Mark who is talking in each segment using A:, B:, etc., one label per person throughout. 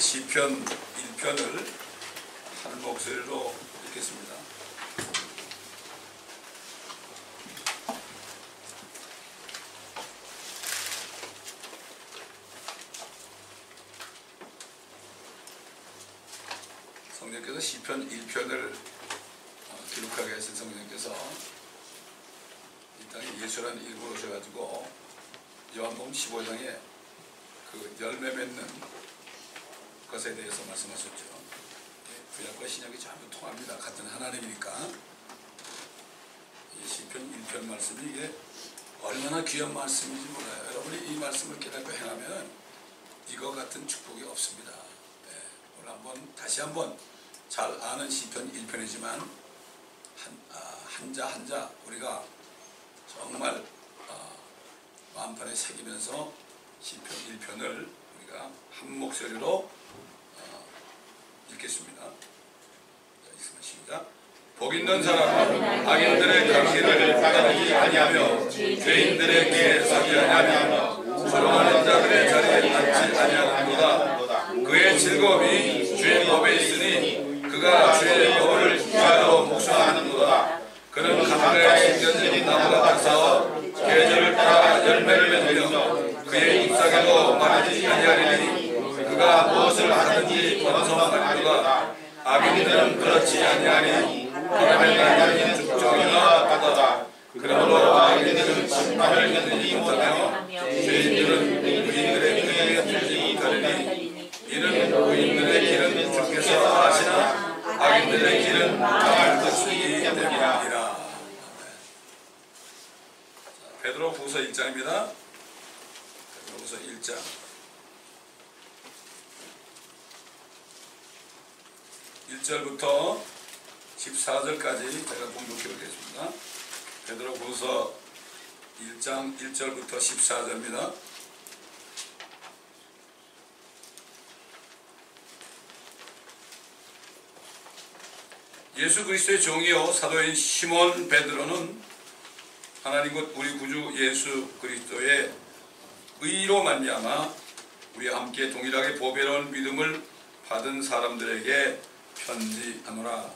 A: 시편 1편을 한 목소리로 읽겠습니다. 성령께서 시편 1편을 어, 기록하게 하신 성령께서 이 땅에 예수라는 이름으로 오셔가지고 요한복음 15장에 그 열매 맺는 것에 대해서 말씀하셨죠. 예, 구약과 신약이 전부 통합니다. 같은 하나님이니까 이 시편 1편 말씀이 이게 얼마나 귀한 말씀인지 몰라요. 여러분이 이 말씀을 깨닫고 행하면 이거 같은 축복이 없습니다. 예, 오늘 한번 다시 한번 잘 아는 시편 1편이지만 한, 아, 한자 한자 우리가 정말 아, 마음판에 새기면서 시편 1편을 우리가 한 목소리로 어, 읽겠습니다. 시작. 복 있는 사람은 악인들의 강길을 따르지 아니하며 죄인들의 길에 서지 아니하며 조롱하는 자들의 자리에 앉지 아니하는도다. 그의 즐거움이 주의 법에 있으니 그가 주의 법을 기하여 묵상하는도다. 그는 강가에 심겨진 나무 같아서 계절을 따라 열매를 맺으며 그의 잎사귀도 마르지 아니하리니 그가 무엇을 하든지 번성하리로다. 악인들은 그렇지 아니하니 날리는 죽정이나 바다다. 그러므로 악인들은 심판을 견디지 못하며 죄인들은 의인들의 길에 들지 못하리니 이는 의인들의 길은 주께서 아시나 악인들의 길은 망할 것이기 때문이라. 베드로 후서 1장입니다. 베드로 후서 1장. 1절부터 14절까지 제가 공독해 보겠습니다. 베드로 후서 1장 1절부터 14절입니다. 예수 그리스도의 종이요 사도인 시몬 베드로는 하나님 곧 우리 구주 예수 그리스도의 의로 말미암아 우리와 함께 동일하게 보배로운 믿음을 받은 사람들에게 편지하노라.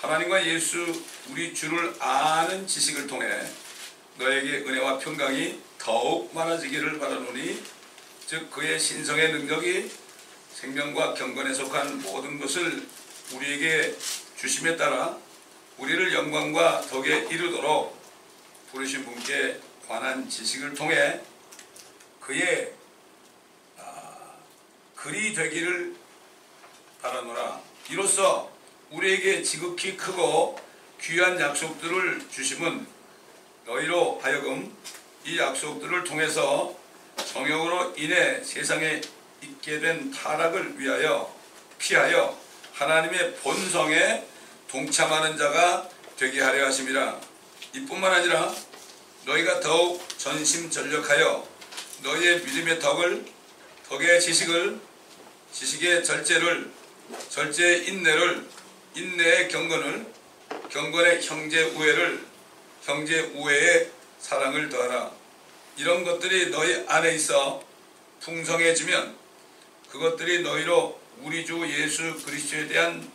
A: 하나님과 예수 우리 주를 아는 지식을 통해 너에게 은혜와 평강이 더욱 많아지기를 바라노니 즉 그의 신성의 능력이 생명과 경건에 속한 모든 것을 우리에게 주심에 따라 우리를 영광과 덕에 이르도록 부르신 분께 관한 지식을 통해 그의 아, 글이 되기를 바라노라. 이로써 우리에게 지극히 크고 귀한 약속들을 주심은 너희로 하여금 이 약속들을 통해서 정욕으로 인해 세상에 있게 된 타락을 위하여 피하여 하나님의 본성에 동참하는 자가 되게 하려 하심이라. 이뿐만 아니라 너희가 더욱 전심전력하여 너희의 믿음의 덕을 덕의 지식을 지식의 절제를 절제의 인내를 인내의 경건을 경건의 형제 우애를 형제 우애의 사랑을 더하라. 이런 것들이 너희 안에 있어 풍성해지면 그것들이 너희로 우리 주 예수 그리스도에 대한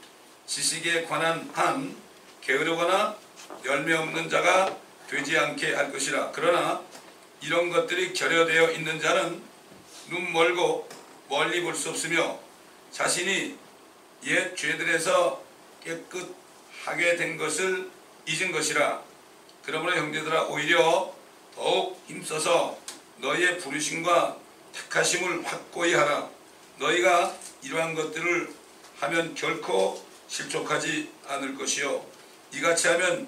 A: 지식에 관한 한 게으르거나 열매 없는 자가 되지 않게 할 것이라. 그러나 이런 것들이 결여되어 있는 자는 눈 멀고 멀리 볼 수 없으며 자신이 옛 죄들에서 깨끗하게 된 것을 잊은 것이라. 그러므로 형제들아 오히려 더욱 힘써서 너희의 부르심과 택하심을 확고히 하라. 너희가 이러한 것들을 하면 결코 실족하지 않을 것이요. 이같이 하면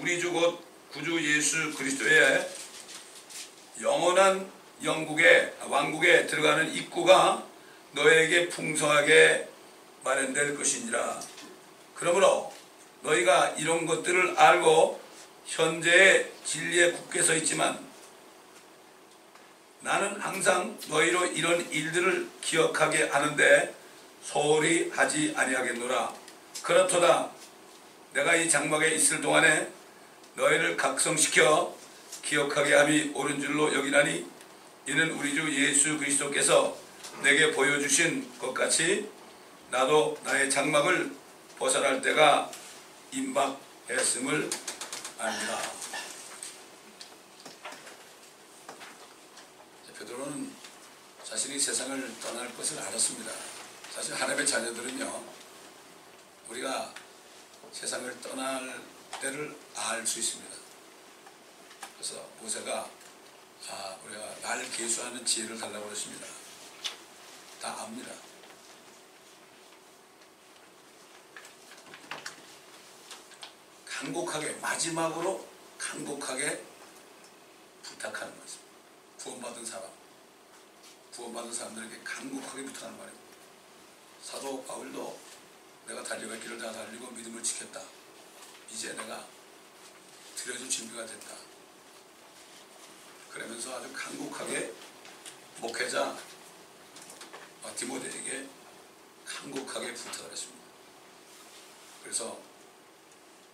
A: 우리 주 곧 구주 예수 그리스도의 영원한 영국의 왕국에 들어가는 입구가 너에게 풍성하게 마련될 것이니라. 그러므로 너희가 이런 것들을 알고 현재의 진리에 굳게 서 있지만 나는 항상 너희로 이런 일들을 기억하게 하는데 소홀히 하지 아니하겠노라. 그렇도다. 내가 이 장막에 있을 동안에 너희를 각성시켜 기억하게 함이 옳은 줄로 여기나니 이는 우리 주 예수 그리스도께서 내게 보여주신 것 같이 나도 나의 장막을 벗어날 때가 임박했음을 압니다. 베드로는 자신이 세상을 떠날 것을 알았습니다. 사실 하나님의 자녀들은요, 우리가 세상을 떠날 때를 알 수 있습니다. 그래서 모세가 아, 우리가 날 계수하는 지혜를 달라고 그랬습니다. 다 압니다. 간곡하게 마지막으로 간곡하게 부탁하는 것입니다. 구원받은 사람, 구원받은 사람들에게 간곡하게 부탁하는 말입니다. 사도 바울도 내가 달려갈 길을 다 달리고 믿음을 지켰다. 이제 내가 들여줄 준비가 됐다. 그러면서 아주 간곡하게 목회자 디모데에게 간곡하게 부탁을 했습니다. 그래서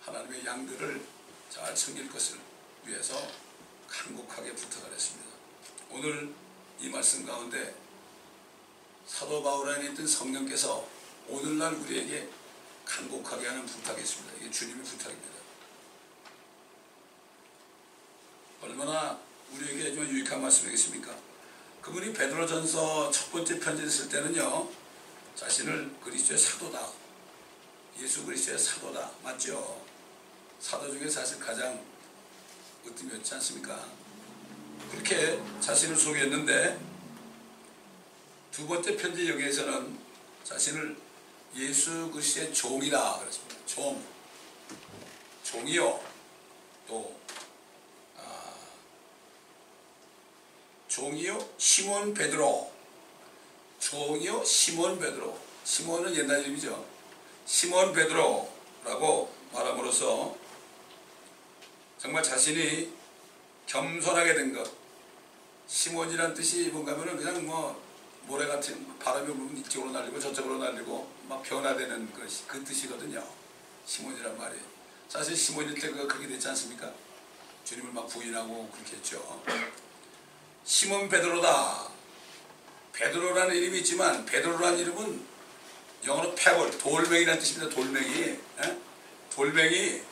A: 하나님의 양들을 잘 섬길 것을 위해서 간곡하게 부탁을 했습니다. 오늘 이 말씀 가운데 사도 바울 안에 있던 성령께서 오늘날 우리에게 간곡하게 하는 부탁이 있습니다. 이게 주님의 부탁입니다. 얼마나 우리에게 좀 유익한 말씀이겠습니까? 그분이 베드로전서 첫 번째 편지를 쓸 때는요, 자신을 그리스도의 사도다, 예수 그리스도의 사도다, 맞죠? 사도 중에 사실 가장 으뜸이었지 않습니까? 그렇게 자신을 소개했는데 두 번째 편지 여기에서는 자신을 예수 그리스도의 종이다 그랬습니다. 종, 종이요. 또 아, 종이요 시몬 베드로, 종이요 시몬 베드로. 시몬은 옛날 이름이죠. 시몬 베드로라고 말함으로써 정말 자신이 겸손하게 된 것. 시몬이란 뜻이 뭔가 하면은 그냥 뭐 모래 같은 바람이 불면 이쪽으로 날리고 저쪽으로 날리고 막 변화되는 것이 그 뜻이거든요. 시몬이란 말이. 사실 시몬일 때 그가 그렇게 됐지 않습니까? 주님을 막 부인하고 그렇게 했죠. 시몬 베드로다. 베드로라는 이름이 있지만 베드로라는 이름은 영어로 pebble, 돌멩이라는 뜻입니다. 돌멩이. 에? 돌멩이.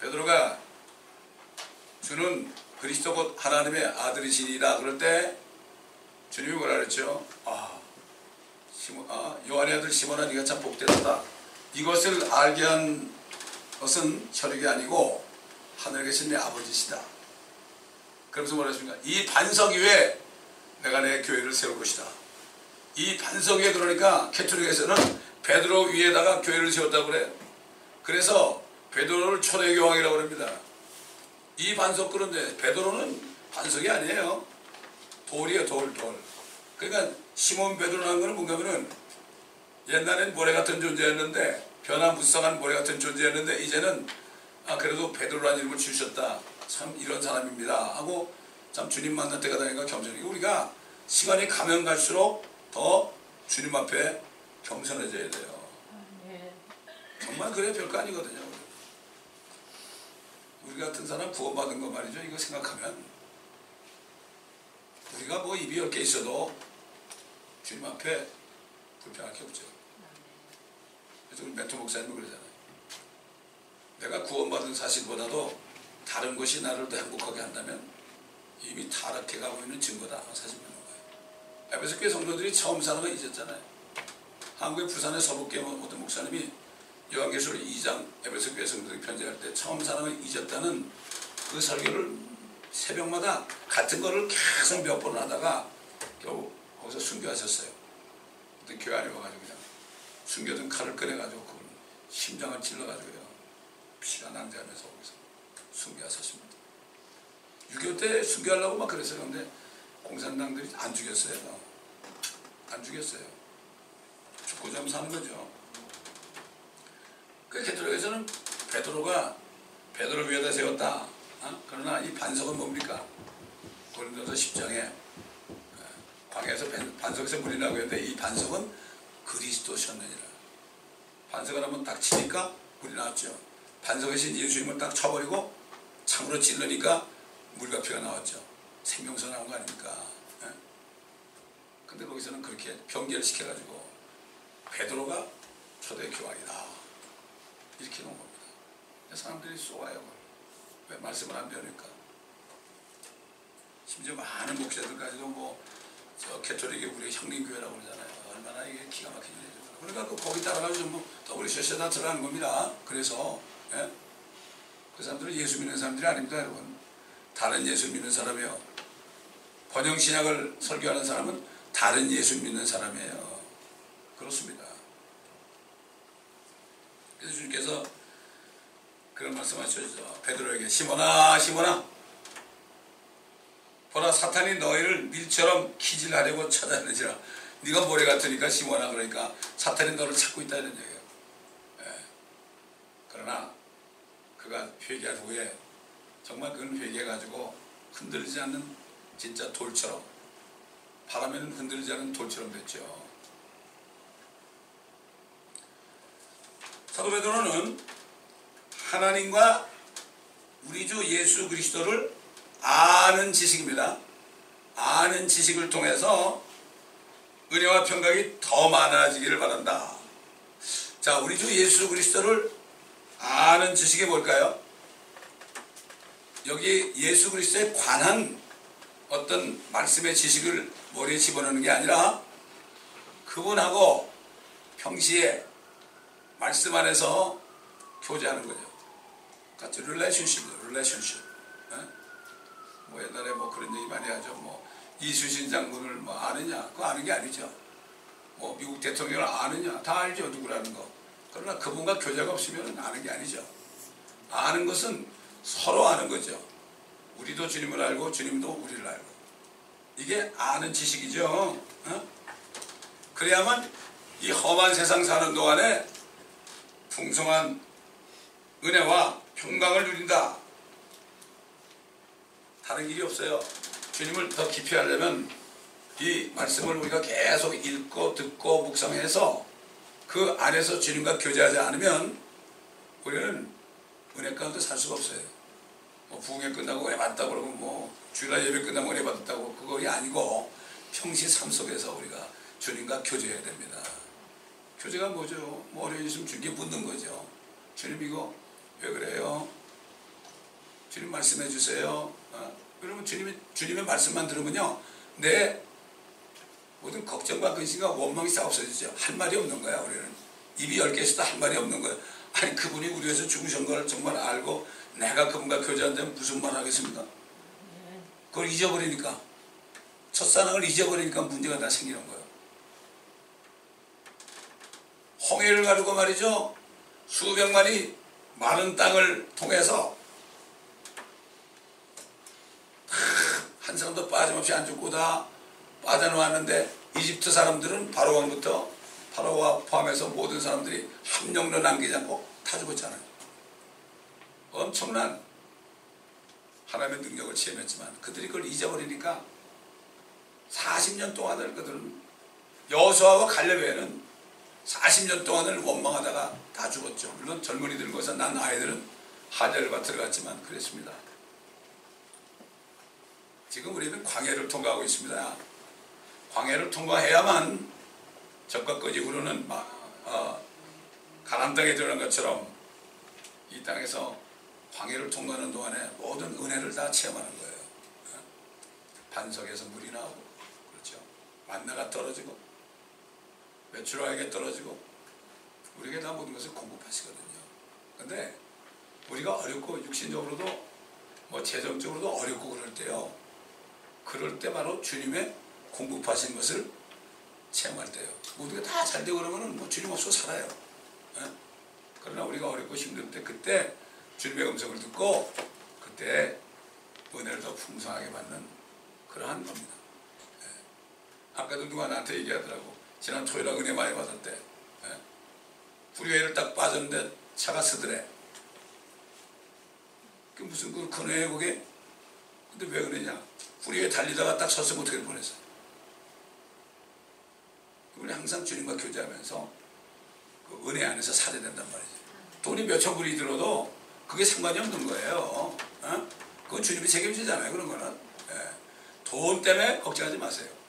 A: 베드로가 주는 그리스도 곧 하나님의 아들이시니라 그럴 때 주님이 뭐라 그랬죠? 아, 시몬, 아 요한의 아들 시몬아 네가 참 복되다. 이것을 알게 한 것은 혈육이 아니고 하늘에 계신 내 아버지시다. 그러면서 뭐라 했습니까? 이 반석 위에 내가 내 교회를 세울 것이다. 이 반석 위에 그러니까 캐톨릭에서는 베드로 위에다가 교회를 세웠다고 그래. 그래서 베드로를 초대교황이라고 합니다. 이 반석 그런데 베드로는 반석이 아니에요. 돌이에요, 돌, 돌. 그러니까 시몬 베드로라는 거는 뭔가면은 옛날엔 모래 같은 존재였는데 변화무쌍한 모래 같은 존재였는데 이제는 아 그래도 베드로라는 이름을 주셨다. 참 이런 사람입니다. 하고 참 주님 만날 때가 되니까 겸손히 우리가 시간이 가면 갈수록 더 주님 앞에 겸손해져야 돼요. 정말 그래 별거 아니거든요. 우리 같은 사람 구원받은 거 말이죠. 이거 생각하면 우리가 뭐 입이 열 개 있어도 주님 앞에 불편할 게 없죠. 그래서 우리 멘토 목사님은 그러잖아요. 내가 구원받은 사실보다도 다른 것이 나를 더 행복하게 한다면 이미 타락해 가고 있는 증거다. 사실 면 거예요. 에베소 교회 성도들이 처음 사는 건 잊었잖아요. 한국의 부산의 서북교회 어떤 목사님이 요한계시록 2장 에베소 교회 성도들이 편지할 때 처음 사람을 잊었다는 그 설교를 새벽마다 같은 거를 계속 몇 번 하다가 겨우 거기서 순교하셨어요. 근데 교회 안에 와가지고 그냥 순교든 칼을 꺼내가지고 그걸 심장을 찔러가지고요. 피가 낭자하면서 거기서 순교하셨습니다. 6.25 때 순교하려고 막 그랬어요. 근데 공산당들이 안 죽였어요. 안 죽였어요. 죽고 좀 사는 거죠. 그 캐톨릭에서는 베드로가 베드로 위에다 세웠다. 어? 그러나 이 반석은 뭡니까? 고린도서 10장에 광야에서 반석에서 물이 나고 했는데 이 반석은 그리스도셨느니라. 반석을 한번 딱 치니까 물이 나왔죠. 반석에신 예수님을 딱 쳐버리고 창으로 찔르니까 물과 피가 나왔죠. 생명서 나온 거 아닙니까? 예? 근데 거기서는 그렇게 변개를 시켜가지고 베드로가 초대 교황이다 놓은 겁니다. 사람들이 쏘아요. 왜 말씀을 안 배우니까. 심지어 많은 목사들까지도 뭐저 캐톨릭이 우리 형님교회라고 그러잖아요. 얼마나 이게 기가 막힌 일이죠. 그러니까 그 거기 따라가지고 전부 WCC에다 들어가는 겁니다. 그래서 예? 그 사람들은 예수 믿는 사람들이 아닙니다, 여러분. 다른 예수 믿는 사람이요. 번영 신약을 설교하는 사람은 다른 예수 믿는 사람이에요. 그렇습니다. 그래서 주님께서 그런 말씀하셨죠. 베드로에게 시몬아, 시몬아, 보라 사탄이 너희를 밀처럼 기질하려고 찾아내지라. 네가 모래 같으니까 시몬아 그러니까 사탄이 너를 찾고 있다 이런 얘기예요. 예. 그러나 그가 회개한 후에 정말 그건 회개해가지고 흔들리지 않는 진짜 돌처럼 바람에는 흔들리지 않는 돌처럼 됐죠. 사도 베드로는 하나님과 우리 주 예수 그리스도를 아는 지식입니다. 아는 지식을 통해서 은혜와 평강이 더 많아지기를 바란다. 자, 우리 주 예수 그리스도를 아는 지식이 뭘까요? 여기 예수 그리스도에 관한 어떤 말씀의 지식을 머리에 집어넣는 게 아니라 그분하고 평시에 말씀 안에서 교제하는 거죠. 같이 relationship, relationship. 뭐 옛날에 뭐 그런 얘기 많이 하죠. 뭐 이수신 장군을 뭐 아느냐? 그거 아는 게 아니죠. 뭐 미국 대통령을 아느냐? 다 알죠. 누구라는 거. 그러나 그분과 교제가 없으면 아는 게 아니죠. 아는 것은 서로 아는 거죠. 우리도 주님을 알고 주님도 우리를 알고. 이게 아는 지식이죠. 어? 그래야만 이 험한 세상 사는 동안에 풍성한 은혜와 평강을 누린다. 다른 길이 없어요. 주님을 더 깊이 하려면 이 말씀을 우리가 계속 읽고 듣고 묵상해서 그 안에서 주님과 교제하지 않으면 우리는 은혜 가운데 살 수가 없어요. 뭐 부흥회 끝나고 은혜 받았다고 그러고 뭐 주일날 예배 끝나고 은혜 받았다고 그거이 아니고 평시 삶 속에서 우리가 주님과 교제해야 됩니다. 교제가 뭐죠? 뭐 어려운 있으면 주님께 묻는 거죠. 주님 이거 왜 그래요? 주님 말씀해 주세요. 어? 그러면 주님의, 주님의 말씀만 들으면요. 내 모든 걱정과 근심과 원망이 다 없어지죠. 할 말이 없는 거야, 우리는. 입이 열 개 있어도 할 말이 없는 거야. 아니, 그분이 우리 위해서 죽으신 걸 정말 알고 내가 그분과 교제한다면 무슨 말 하겠습니까? 그걸 잊어버리니까. 첫사랑을 잊어버리니까 문제가 다 생기는 거예요. 홍해를 가지고 말이죠. 수백만이 많은 땅을 통해서 한 사람도 빠짐없이 안 죽고 다 빠져나왔는데 이집트 사람들은 바로 왕부터 바로와 포함해서 모든 사람들이 한 명도 남기지 않고 다 죽었잖아요. 엄청난 하나님의 능력을 체험했지만 그들이 그걸 잊어버리니까 40년 동안을 그들은 여수아와 갈렙에는 40년 동안을 원망하다가 다 죽었죠. 물론 젊은이들 거기서 난 아이들은 하늘과 들어 갔지만 그랬습니다. 지금 우리는 광해를 통과하고 있습니다. 광해를 통과해야만 적과 거짓으로는 어, 가난 땅에 들어간 것처럼 이 땅에서 광해를 통과하는 동안에 모든 은혜를 다 체험하는 거예요. 어? 반석에서 물이 나오고 그렇죠. 만나가 떨어지고 메추라에게 떨어지고 우리에게 다 모든 것을 공급하시거든요. 근데 우리가 어렵고 육신적으로도 뭐 재정적으로도 어렵고 그럴 때요. 그럴 때 바로 주님의 공급하신 것을 체험할 때요. 모두가 다 잘 되고 그러면은 뭐 주님 없어 살아요. 예? 그러나 우리가 어렵고 힘들 때 그때 주님의 음성을 듣고 그때 은혜를 더 풍성하게 받는 그러한 겁니다. 예. 아까도 누가 나한테 얘기하더라고. 지난 토요일에 은혜 많이 받았대. 예? 불의회를 딱 빠졌는데 차가 쓰더래. 그 무슨 그 근혜에 그게? 근데 왜 그러냐? 불의회 달리다가 딱 서서 어떻게 보냈어? 우리 항상 주님과 교제하면서 그 은혜 안에서 살아야 된단 말이지. 돈이 몇천 불이 들어도 그게 상관이 없는 거예요. 어? 그건 주님이 책임지잖아요. 그런 거는. 예. 돈 때문에 걱정하지 마세요.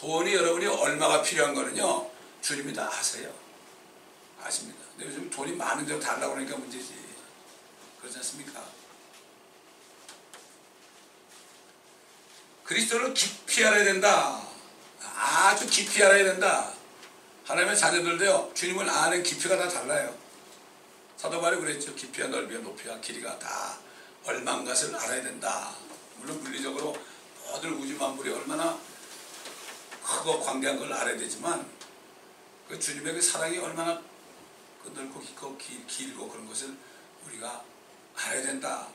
A: 돈이 여러분이 얼마가 필요한 거는요 주님이 다 아세요. 아십니다. 근데 요즘 돈이 많은데 달라고 그러니까 문제지. 그렇지 않습니까? 그리스도를 깊이 알아야 된다. 아주 깊이 알아야 된다. 하나님의 자녀들도요 주님을 아는 깊이가 다 달라요. 사도 바울이 그랬죠. 깊이와 넓이와 높이와 길이가 다 얼마인 것을 알아야 된다. 물론 물리적으로 모든 우주 만물이 얼마나 크고 광대한 걸 알아야 되지만 그 주님의 그 사랑이 얼마나 그 넓고 깊고 길, 길고 그런 것을 우리가 알아야 된다.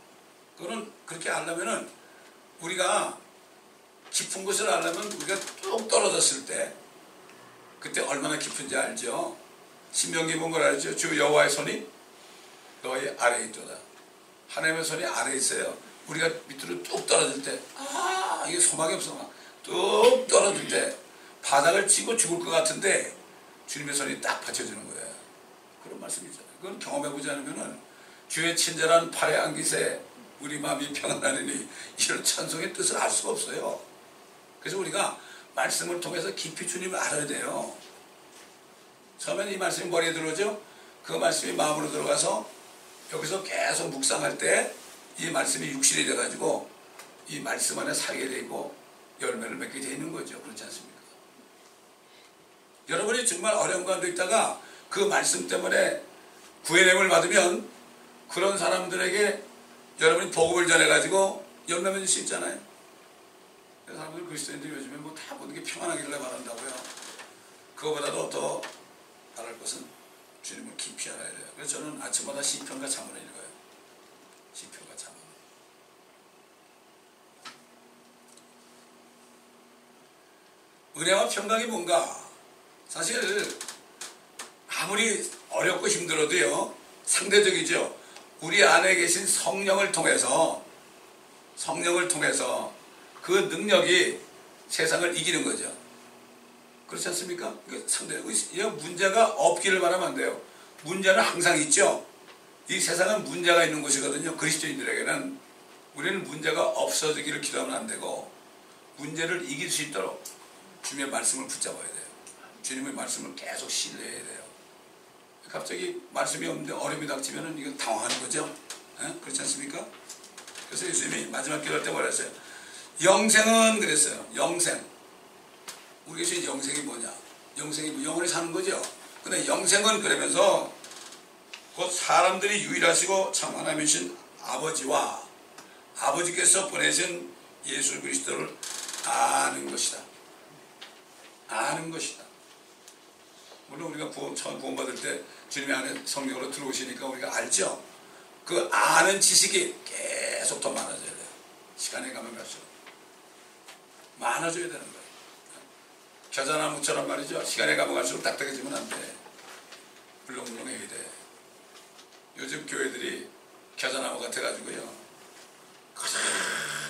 A: 그거는 그렇게 알려면은 우리가 깊은 것을 알려면 우리가 뚝 떨어졌을 때 그때 얼마나 깊은지 알죠. 신명기 본 걸 알죠. 주 여호와의 손이 너희 아래에 있도다. 하나님의 손이 아래에 있어요. 우리가 밑으로 뚝 떨어질 때, 아, 이게 소망이 없어. 막. 뚝 떨어질 때, 바닥을 치고 죽을 것 같은데, 주님의 손이 딱 받쳐주는 거예요. 그런 말씀이잖아요. 그건 경험해보지 않으면은, 주의 친절한 팔에 안기세, 우리 마음이 평안하리니, 이런 찬송의 뜻을 알 수가 없어요. 그래서 우리가 말씀을 통해서 깊이 주님을 알아야 돼요. 처음엔 이 말씀이 머리에 들어오죠? 그 말씀이 마음으로 들어가서, 여기서 계속 묵상할 때, 이 말씀이 육신이 돼가지고 이 말씀 안에 살게 되고 열매를 맺게 돼 있는 거죠. 그렇지 않습니까? 여러분이 정말 어려운 가운데 있다가 그 말씀 때문에 구해냄을 받으면 그런 사람들에게 여러분이 복음을 전해가지고 열매 맺을 수 있잖아요. 사람들 그리스도인들이 요즘에 뭐 다 모든 게 평안하길래 말한다고요. 그거보다도 더 바랄 것은 주님을 깊이 알아야 돼요. 그래서 저는 아침마다 시편과 잠언을 읽어요. 시표가 참 은혜와 평강이 뭔가 사실 아무리 어렵고 힘들어도요 상대적이죠 우리 안에 계신 성령을 통해서 성령을 통해서 그 능력이 세상을 이기는 거죠 그렇지 않습니까? 상대 문제가 없기를 바라면 안 돼요 문제는 항상 있죠 이 세상은 문제가 있는 곳이거든요. 그리스도인들에게는 우리는 문제가 없어지기를 기도하면 안 되고 문제를 이길 수 있도록 주님의 말씀을 붙잡아야 돼요. 주님의 말씀을 계속 신뢰해야 돼요. 갑자기 말씀이 없는데 어려움이 닥치면 이거 당황하는 거죠. 에? 그렇지 않습니까? 그래서 예수님이 마지막 기도할 때 뭐라 했어요? 영생은 그랬어요. 영생. 우리 계신 영생이 뭐냐? 영생이 뭐 영원히 사는 거죠. 근데 영생은 그러면서 곧 사람들이 유일하시고 참 하나님이신 아버지와 아버지께서 보내신 예수 그리스도를 아는 것이다. 아는 것이다. 물론 우리가 구원, 처음 구원받을 때 주님의 안에 성령으로 들어오시니까 우리가 알죠. 그 아는 지식이 계속 더 많아져야 돼요. 시간에 가면 갈수록. 많아져야 되는 거예요. 겨자나무처럼 말이죠. 시간에 가면 갈수록 딱딱해지면 안 돼. 물렁물렁해야 돼. 요즘 교회들이 겨자나무 같아가지고요.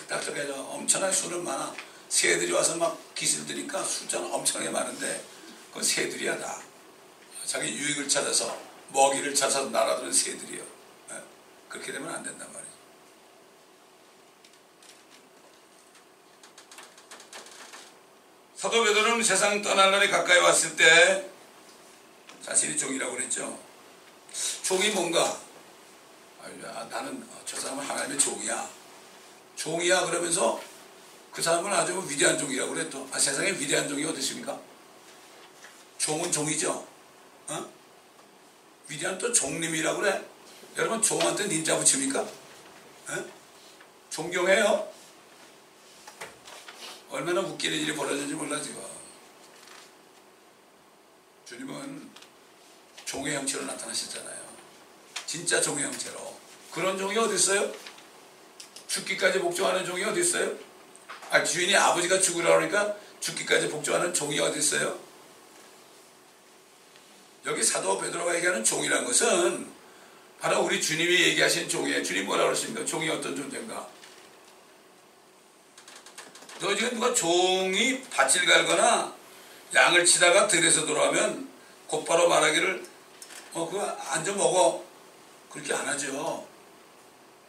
A: 딱딱해져. 엄청나게 수는 많아. 새들이 와서 막 기슬들니까 숫자는 엄청나게 많은데 그건 새들이야 다. 자기 유익을 찾아서 먹이를 찾아서 날아드는 새들이요. 네? 그렇게 되면 안 된단 말이에요. 사도 베드로는 세상 떠날 날이 가까이 왔을 때 자신이 종이라고 그랬죠. 종이 뭔가? 아, 나는 저 사람은 하나님의 종이야. 종이야 그러면서 그 사람은 아주 위대한 종이라고 그랬죠. 아, 세상에 위대한 종이 어디 있습니까? 종은 종이죠. 어? 위대한 또 종님이라고 그래. 여러분 종한테 님자 붙입니까? 어? 존경해요. 얼마나 웃기는 일이 벌어졌는지 몰라 지금. 주님은 종의 형체로 나타나셨잖아요. 진짜 종의 형체로. 그런 종이 어디 있어요? 죽기까지 복종하는 종이 어디 있어요? 아, 주인이 아버지가 죽으라 그러니까 죽기까지 복종하는 종이 어디 있어요? 여기 사도 베드로가 얘기하는 종이라는 것은 바로 우리 주님이 얘기하신 종이에요. 주님 뭐라 그러십니까? 종이 어떤 존재인가? 너 지금 누가 종이 밭을 갈거나 양을 치다가 들에서 돌아오면 곧바로 말하기를 어 그거 앉아 먹어 그렇게 안 하죠.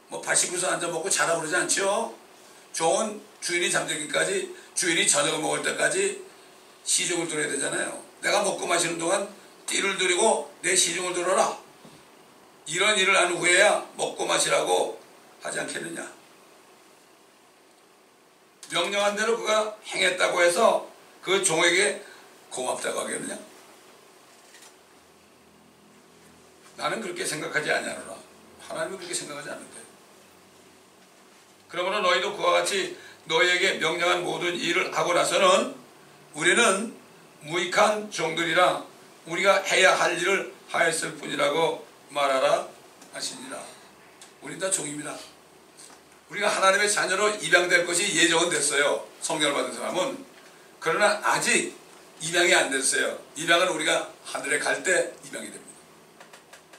A: 뭐 밭이구서 앉아 먹고 자라 그러지 않죠. 종은 주인이 잠들기까지 주인이 저녁을 먹을 때까지 시중을 들어야 되잖아요. 내가 먹고 마시는 동안 띠를 들이고 내 시중을 들어라. 이런 일을 한 후에야 먹고 마시라고 하지 않겠느냐. 명령한 대로 그가 행했다고 해서 그 종에게 고맙다고 하겠느냐? 나는 그렇게 생각하지 아니하노라. 하나님은 그렇게 생각하지 않는데. 그러므로 너희도 그와 같이 너희에게 명령한 모든 일을 하고 나서는 우리는 무익한 종들이라 우리가 해야 할 일을 하였을 뿐이라고 말하라 하시니라. 우린 다 종입니다. 우리가 하나님의 자녀로 입양될 것이 예정은 됐어요. 성경을 받은 사람은. 그러나 아직 입양이 안 됐어요. 입양은 우리가 하늘에 갈 때 입양이 됩니다.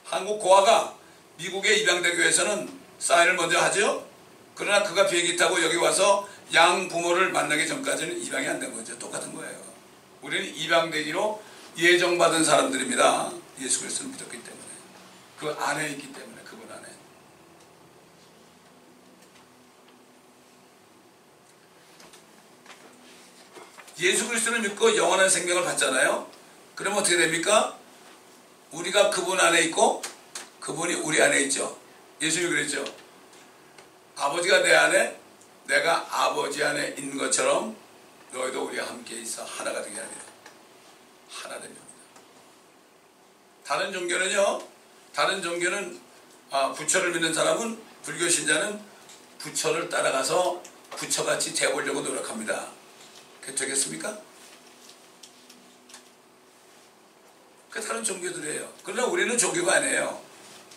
A: 한국 고아가 미국에 입양되기 위해서는 사인을 먼저 하죠. 그러나 그가 비행기 타고 여기 와서 양 부모를 만나기 전까지는 입양이 안 된 거죠. 똑같은 거예요. 우리는 입양되기로 예정받은 사람들입니다. 예수 그리스도를 믿었기 때문에. 그 안에 있기 때문에 그분 안에. 예수 그리스도를 믿고 영원한 생명을 받잖아요. 그러면 어떻게 됩니까? 우리가 그분 안에 있고 그분이 우리 안에 있죠. 예수님이 그랬죠. 아버지가 내 안에 내가 아버지 안에 있는 것처럼 너희도 우리와 함께 있어 하나가 되게 합니다. 하나 됩니다. 다른 종교는요. 다른 종교는 아, 부처를 믿는 사람은 불교 신자는 부처를 따라가서 부처같이 되보려고 노력합니다. 그게 되겠습니까? 그 다른 종교들이에요. 그러나 우리는 종교가 아니에요.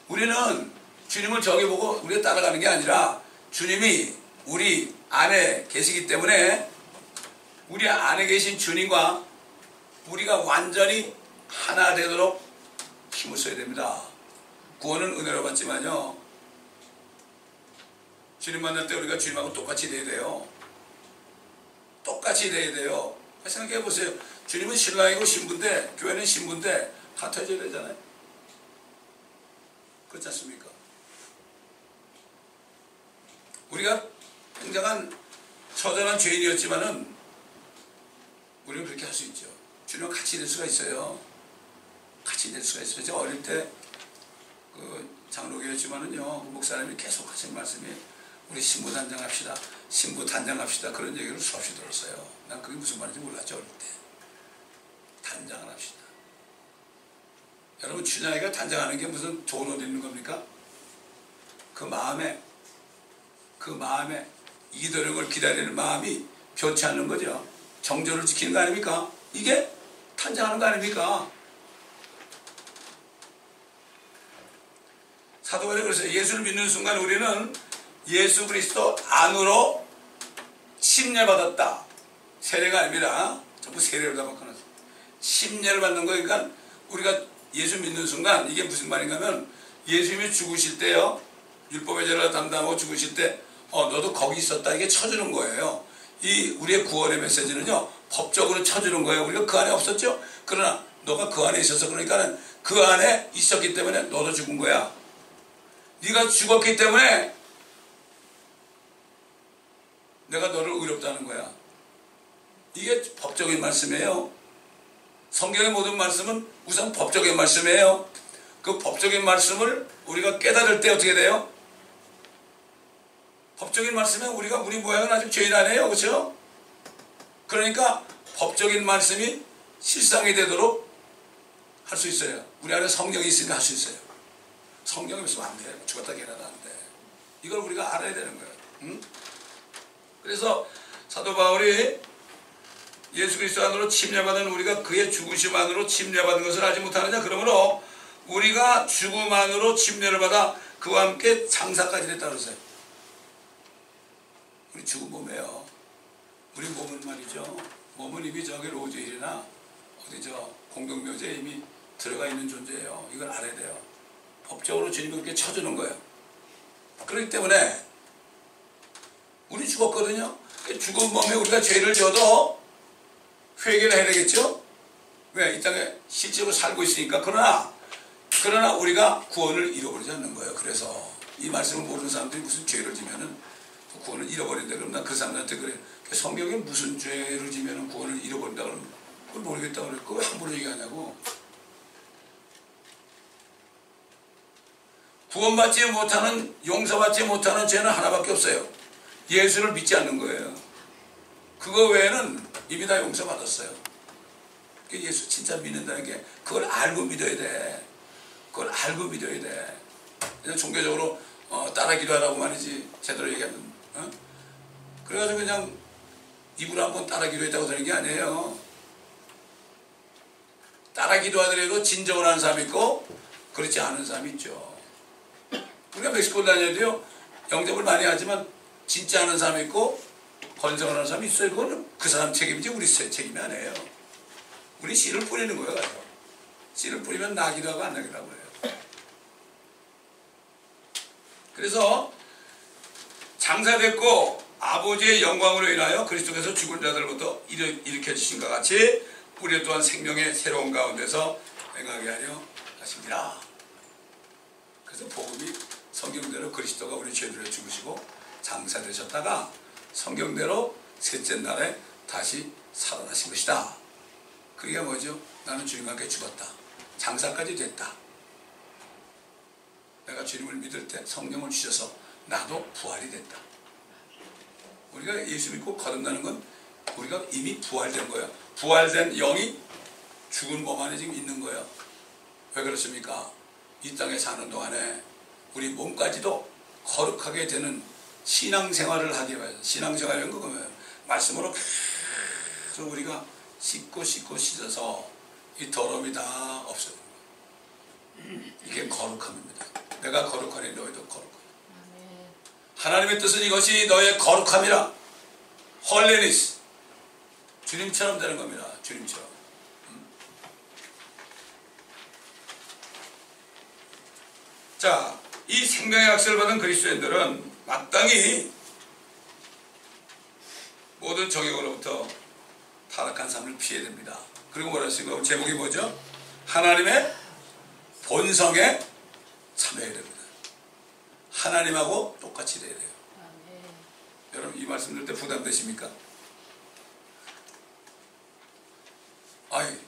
A: 우리는 주님을 저기 보고 우리가 따라가는 게 아니라 주님이 우리 안에 계시기 때문에 우리 안에 계신 주님과 우리가 완전히 하나 되도록 힘을 써야 됩니다. 구원은 은혜로 받지만요. 주님 만날 때 우리가 주님하고 똑같이 돼야 돼요. 똑같이 돼야 돼요. 생각해 보세요. 주님은 신랑이고 신부인데 교회는 신부인데 같아져야 되잖아요. 그렇지 않습니까? 우리가 굉장한 처절한 죄인이었지만은 우리는 그렇게 할 수 있죠. 주님과 같이 될 수가 있어요. 같이 될 수가 있어요. 제가 어릴 때 그 장로교였지만은요 목사님이 계속 하신 말씀이 우리 신부 단장합시다. 신부 단장합시다. 그런 얘기를 수없이 들었어요. 난 그게 무슨 말인지 몰랐죠 어릴 때. 단장을 합시다. 여러분 춘향이가 단장하는 게 무슨 좋은 옷 입는 겁니까? 그 마음에 그 마음에 이도령을 기다리는 마음이 변치 않는 거죠. 정조를 지키는 거 아닙니까? 이게 탄장하는 거 아닙니까? 사도바울이 그래서 예수를 믿는 순간 우리는 예수 그리스도 안으로 침례받았다. 세례가 아닙니다. 전부 세례를 다 바꿔놨어. 침례를 받는 거 그러니까 우리가 예수 믿는 순간 이게 무슨 말인가면 예수님이 죽으실 때요. 율법의 죄를 담당하고 죽으실 때 어, 너도 거기 있었다. 이게 쳐주는 거예요. 이 우리의 구원의 메시지는요. 법적으로 쳐주는 거예요. 우리가 그 안에 없었죠. 그러나 너가 그 안에 있어서 그러니까는 그 안에 있었기 때문에 너도 죽은 거야. 네가 죽었기 때문에 내가 너를 의롭다는 거야. 이게 법적인 말씀이에요. 성경의 모든 말씀은 우선 법적인 말씀이에요. 그 법적인 말씀을 우리가 깨달을 때 어떻게 돼요? 법적인 말씀에 우리가 우리 모양은 아직 죄인 아니에요. 그렇죠? 그러니까 법적인 말씀이 실상이 되도록 할 수 있어요. 우리 안에 성경이 있으니까 할 수 있어요. 성경이 있으면 안 돼. 죽었다 깨어나도 안 돼. 이걸 우리가 알아야 되는 거예요. 응? 그래서 사도 바울이 예수 그리스도 안으로 침례받은 우리가 그의 죽으심 안으로 침례받은 것을 알지 못하느냐 그러므로 우리가 죽음 안으로 침례를 받아 그와 함께 장사까지 됐다 그러세요. 우리 죽은 몸이에요. 우리 몸은 말이죠. 몸은 이미 저기 로즈힐이나 어디 저 공동묘지에 이미 들어가 있는 존재예요. 이걸 알아야 돼요. 법적으로 주님이 그렇게 쳐주는 거예요. 그렇기 때문에 우리 죽었거든요. 죽은 몸에 우리가 죄를 져도 회개를 해야 되겠죠? 왜? 이 땅에 실제로 살고 있으니까. 그러나, 그러나 우리가 구원을 잃어버리지 않는 거예요. 그래서 이 말씀을 모르는 사람들이 무슨 죄를 지면은 구원을 잃어버린다. 그럼 난그 사람한테 그래. 성경에 무슨 죄를 지면은 구원을 잃어버린다. 그러면 그걸 모르겠다고 그래. 그걸 함부로 얘기하냐고. 구원받지 못하는, 용서받지 못하는 죄는 하나밖에 없어요. 예수를 믿지 않는 거예요. 그거 외에는 이미 다 용서받았어요. 그 예수 진짜 믿는다는 게 그걸 알고 믿어야 돼. 그걸 알고 믿어야 돼. 종교적으로 어, 따라 기도하라고 말이지 제대로 얘기하면 어? 그래가지고 그냥 입으로 한번 따라 기도했다고 되는 게 아니에요. 따라 기도하더라도 진정을 하는 사람이 있고 그렇지 않은 사람이 있죠. 우리가 멕시코 다녀도요 영접을 많이 하지만 진짜 하는 사람이 있고 건성을 하는 사람이 있어요. 그거는 그 사람 책임이지 우리 책임이 아니에요. 우리 씨를 뿌리는 거예요. 씨를 뿌리면 나기도 하고 안 나기도 하고 그래요. 그래서 장사됐고 아버지의 영광으로 인하여 그리스도께서 죽은 자들부터 일으켜 주신 것 같이 우리 또한 생명의 새로운 가운데서 행하게 하려 하십니다. 그래서 복음이 성경대로 그리스도가 우리 죄들을 죽으시고 장사되셨다가 성경대로 셋째 날에 다시 살아나신 것이다. 그게 뭐죠? 나는 주님과 함께 죽었다. 장사까지 됐다. 내가 주님을 믿을 때 성령을 주셔서 나도 부활이 됐다. 우리가 예수 믿고 거듭나는 건 우리가 이미 부활된 거예요. 부활된 영이 죽은 몸 안에 지금 있는 거예요. 왜 그렇습니까? 이 땅에 사는 동안에 우리 몸까지도 거룩하게 되는 신앙생활을 하기 위해서 신앙생활이라는 거 보면 말씀으로 계속 우리가 씻고 씻고 씻어서 이 더러움이 다 없어요. 이게 거룩함입니다. 내가 거룩하니 너희도 거룩 하나님의 뜻은 이것이 너의 거룩함이라. 헐레니스. 주님처럼 되는 겁니다. 주님처럼. 음. 자, 이 생명의 약속을 받은 그리스도인들은 마땅히 모든 정욕으로부터 타락한 삶을 피해야 됩니다. 그리고 뭐라 했습니까? 제목이 뭐죠? 하나님의 본성에 참여해야 됩니다. 하나님하고 똑같이 돼야 돼요. 여러분 이 말씀 들을 때 부담되십니까? 아이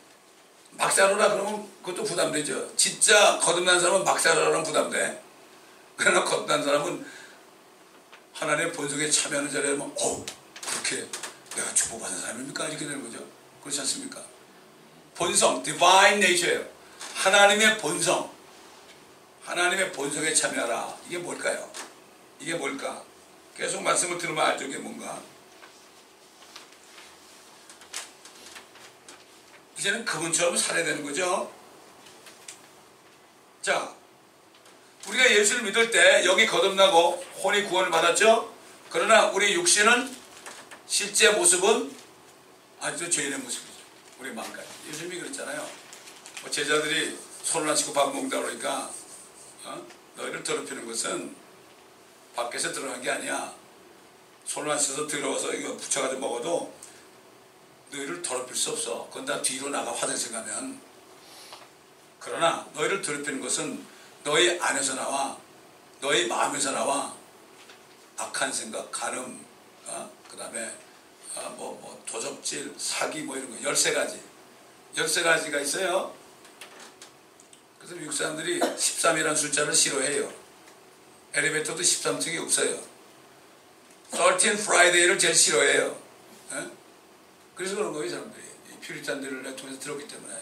A: 막사로라 그러면 그것도 부담되죠. 진짜 거듭난 사람은 막사로라는 부담돼. 그러나 거듭난 사람은 하나님의 본성에 참여하는 자리에 면 어우 그렇게 내가 축복받은 사람입니까? 이렇게 되는 거죠. 그렇지 않습니까? 본성, divine nature예요. 하나님의 본성. 하나님의 본성에 참여하라. 이게 뭘까요? 이게 뭘까? 계속 말씀을 들으면 알죠. 이게 뭔가. 이제는 그분처럼 살아야 되는 거죠. 자, 우리가 예수를 믿을 때 여기 거듭나고 혼이 구원을 받았죠. 그러나 우리 육신은 실제 모습은 아주 죄인의 모습이죠. 우리 마음까지. 예수님이 그랬잖아요. 뭐 제자들이 손을 안 씻고 밥 먹다 그러니까 어? 너희를 더럽히는 것은 밖에서 들어간 게 아니야. 손을 안 씻어서 들어와서 이거 붙여가지고 먹어도 너희를 더럽힐 수 없어. 그건 다 뒤로 나가 화장실 가면. 그러나 너희를 더럽히는 것은 너희 안에서 나와 너희 마음에서 나와 악한 생각, 간음, 어? 그 다음에 어, 뭐, 뭐 도적질, 사기 뭐 이런 거 열세 가지 열세 가지가 있어요. 그래서 미국 사람들이 13이라는 숫자를 싫어해요. 엘리베이터도 13층이 없어요. 13 Friday를 제일 싫어해요. 에? 그래서 그런 거예요, 사람들이. 퓨리탄들을 통해서 들었기 때문에.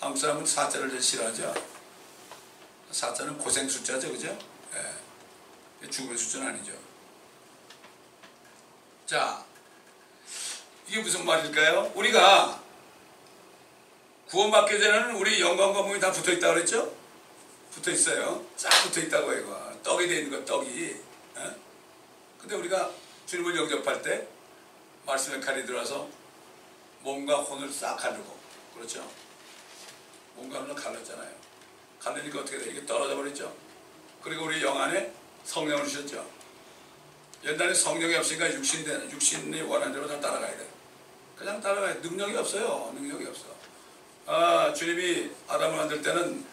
A: 한국 사람은 4자를 제일 싫어하죠. 4자는 고생 숫자죠, 그죠? 예. 죽음의 숫자는 아니죠. 자, 이게 무슨 말일까요? 우리가 구원받기 전에는 우리 영광과 몸이 다 붙어 있다고 그랬죠? 붙어 있어요. 쫙 붙어 있다고 이거. 떡이 돼 있는 거, 떡이. 예? 근데 우리가 주님을 영접할 때 말씀의 칼이 들어와서 몸과 혼을 싹 가르고 그렇죠? 몸과 혼을 갈랐잖아요. 갈르니까 어떻게 돼? 이게 떨어져 버렸죠? 그리고 우리 영 안에 성령을 주셨죠? 옛날에 성령이 없으니까 육신, 육신이 원하는 대로 다 따라가야 돼. 그냥 따라가야 돼. 능력이 없어요. 능력이 없어. 아, 주님이 아담을 만들 때는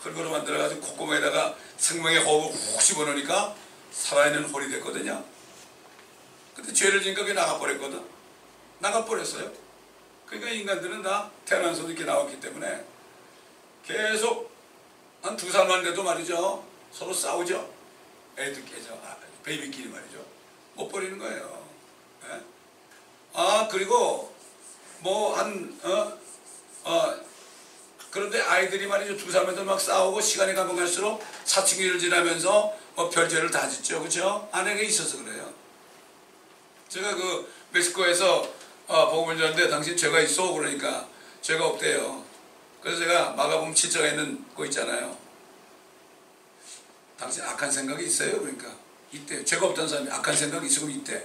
A: 흙으로 만들어가지고 콧구멍에다가 생명의 호흡을 훅 집어넣으니까 살아있는 홀이 됐거든요. 근데 죄를 지니까 그게 나가버렸거든. 나가버렸어요. 그러니까 인간들은 다 태어나서도 이렇게 나왔기 때문에 계속 한 두 살만 돼도 말이죠. 서로 싸우죠. 애들끼리, 아, 베이비끼리 말이죠. 못 버리는 거예요. 예? 아, 그리고 뭐 한, 어, 어, 그런데 아이들이 말이죠. 두 돼도 막 싸우고 시간이 가면 갈수록 사춘기를 지나면서 뭐 별죄를 다 짓죠. 그죠? 아내가 있어서 그래요. 제가 그 멕시코에서 어, 복음을 전는데 당신 죄가 있어? 그러니까 죄가 없대요. 그래서 제가 마가복음 7장에 있는 거 있잖아요. 당신 악한 생각이 있어요? 그러니까 있대. 죄가 없다는 사람이 악한 생각이 있으면 있대.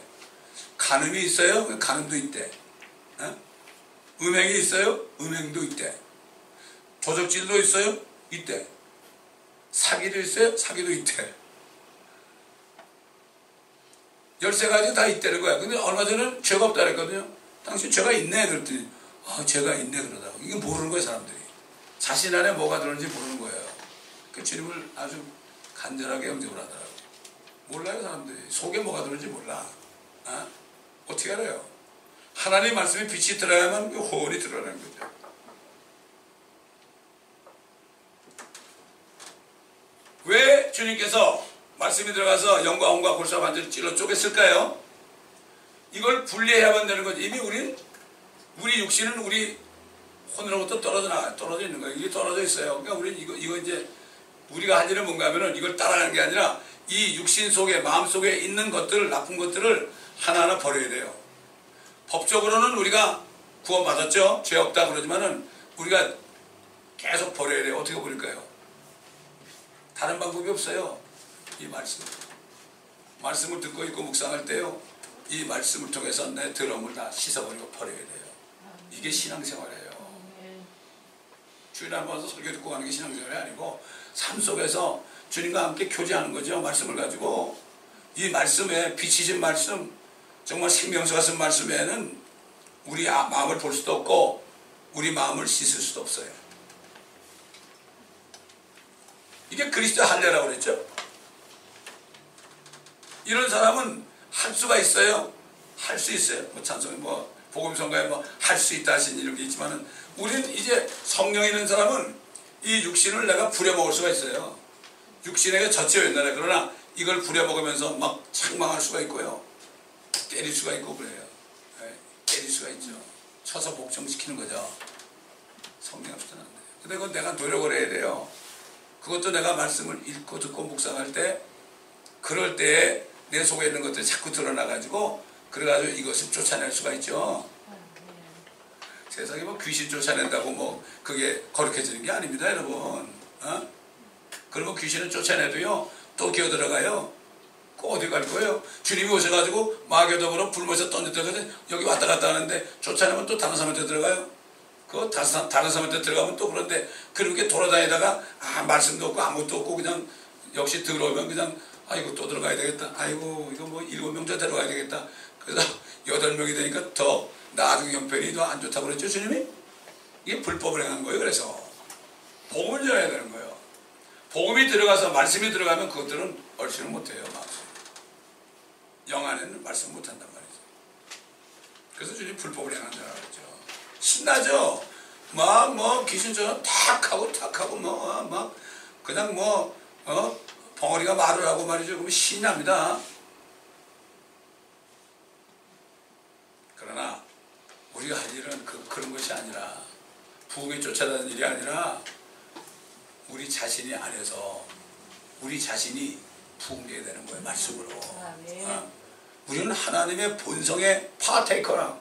A: 간음이 있어요? 간음도 있대. 어? 음행이 있어요? 음행도 있대. 도적질도 있어요? 있대. 사기도 있어요? 사기도 있대. 열세 가지 다 있다는 거야. 근데 얼마 전에 죄가 없다 그랬거든요. 당신 죄가 있네 그랬더니 아 죄가 있네 그러다고. 이게 모르는 거예요 사람들이. 자신 안에 뭐가 들었는지 모르는 거예요. 그 주님을 아주 간절하게 영접을 하더라고요. 몰라요 사람들이. 속에 뭐가 들었는지 몰라. 어? 어떻게 알아요? 하나님 말씀에 빛이 들어야만 그 호흡이 드러나는 거죠. 왜 주님께서 말씀이 들어가서 영과 홍과 골사 반지를 찔러 쪼갰을까요? 이걸 분리해야만 되는 거지. 이미 우리 우리 육신은 우리 혼으로부터 떨어져 나 떨어져 있는 거예요. 이게 떨어져 있어요. 그러니까 우리 이거 이거 이제 우리가 할 일은 뭔가 하면은 이걸 따라가는 게 아니라 이 육신 속에 마음 속에 있는 것들 나쁜 것들을 하나하나 버려야 돼요. 법적으로는 우리가 구원받았죠. 죄 없다 그러지만은 우리가 계속 버려야 돼요. 어떻게 버릴까요? 다른 방법이 없어요. 이 말씀. 말씀을 듣고 있고 묵상할 때요. 이 말씀을 통해서 내 더러움을 다 씻어버리고 버려야 돼요. 이게 신앙생활이에요. 주일 한번 와서 설교 듣고 가는 게 신앙생활이 아니고 삶 속에서 주님과 함께 교제하는 거죠. 말씀을 가지고 이 말씀에 비치신 말씀 정말 생명수가 쓴 말씀에는 우리 아, 마음을 볼 수도 없고 우리 마음을 씻을 수도 없어요. 이게 그리스도 할례라고 그랬죠. 이런 사람은 할 수가 있어요. 할 수 있어요. 뭐 찬송에 뭐 복음 성가에 뭐 할 수 있다 하신 이런 게 있지만은 우리는 이제 성령 있는 사람은 이 육신을 내가 부려먹을 수가 있어요. 육신에게 젖혀 있나래 그러나 이걸 부려먹으면서 막 책망할 수가 있고요. 때릴 수가 있고 그래요. 네, 때릴 수가 있죠. 쳐서 복종시키는 거죠. 성령 없이는 안. 근데 그건 내가 노력을 해야 돼요. 그것도 내가 말씀을 읽고 듣고 묵상할 때 그럴 때에 내 속에 있는 것들이 자꾸 드러나가지고 그래가지고 이것을 쫓아낼 수가 있죠. 세상에 뭐 귀신 쫓아낸다고 뭐 그게 거룩해지는 게 아닙니다, 여러분. 어? 그리고 귀신을 쫓아내도요, 또 기어 들어가요. 그 어디 갈 거예요? 주님이 오셔가지고 마귀더불어 불모에서 던져들어가서 여기 왔다 갔다 하는데 쫓아내면 또 다른 사람한테 들어가요. 그 다른, 다른 사람한테 들어가면 또 그런데 그렇게 돌아다니다가 아 말씀도 없고 아무것도 없고 그냥 역시 들어오면 그냥 아이고 또 들어가야 되겠다. 아이고 이거 뭐 일곱 명째 들어가야 되겠다. 그래서 여덟 명이 되니까 더 나중 형편이 더 안 좋다고 그랬죠 주님이? 이게 불법을 행한 거예요. 그래서 복음을 전해야 되는 거예요. 복음이 들어가서 말씀이 들어가면 그것들은 얼씨는 못해요. 영 안에는 말씀 못한단 말이죠. 그래서 주님 불법을 행한다고 그랬죠. 신나죠? 막, 뭐, 귀신처럼 탁 하고 탁 하고 뭐, 막, 그냥 뭐, 어, 벙어리가 말을 하고 말이죠. 그러면 신이 납니다. 그러나, 우리가 할 일은 그, 그런 것이 아니라, 부흥에 쫓아다니는 일이 아니라, 우리 자신이 안에서, 우리 자신이 부흥되게 되는 거예요. 말씀으로. 어? 우리는 하나님의 본성의 파테이커라.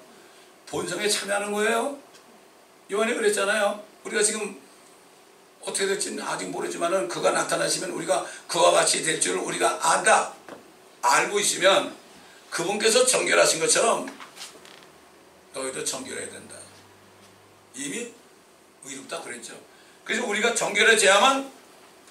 A: 본성에 참여하는 거예요. 요한이 그랬잖아요. 우리가 지금 어떻게 될지는 아직 모르지만은 그가 나타나시면 우리가 그와 같이 될 줄을 우리가 안다. 알고 있으면 그분께서 정결하신 것처럼 너희도 정결해야 된다. 이미 의롭다 그랬죠. 그래서 우리가 정결해져야만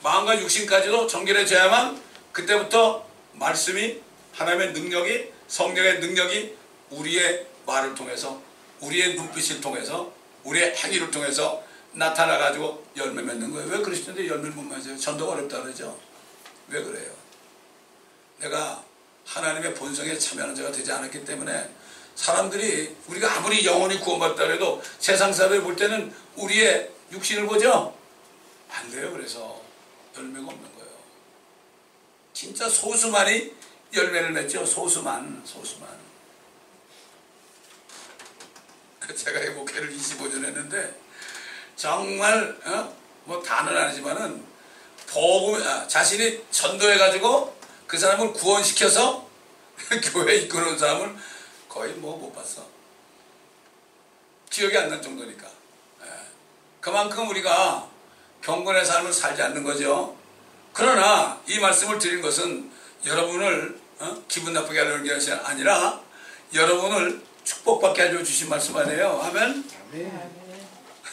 A: 마음과 육신까지도 정결해져야만 그때부터 말씀이 하나님의 능력이 성령의 능력이 우리의 말을 통해서 우리의 눈빛을 통해서 우리의 행위를 통해서 나타나가지고 열매 맺는 거예요. 왜 그러시는데 열매를 못 맺어요? 전도가 어렵다 그러죠. 왜 그래요? 내가 하나님의 본성에 참여하는 자가 되지 않았기 때문에 사람들이 우리가 아무리 영혼이 구원받다 해도 세상 사람이 볼 때는 우리의 육신을 보죠? 안 돼요. 그래서 열매가 없는 거예요. 진짜 소수만이 열매를 맺죠. 소수만, 소수만. 제가 이 목회를 25년 했는데 정말 어? 뭐 다는 아니지만은 복음 아, 자신이 전도해 가지고 그 사람을 구원시켜서 교회 이끌어온 사람을 거의 뭐 못 봤어. 기억이 안 날 정도니까. 예. 그만큼 우리가 경건의 삶을 살지 않는 거죠. 그러나 이 말씀을 드린 것은 여러분을 어? 기분 나쁘게 하려는 게 아니라 여러분을 축복받게 하려 주신 말씀 아니에요. 아멘.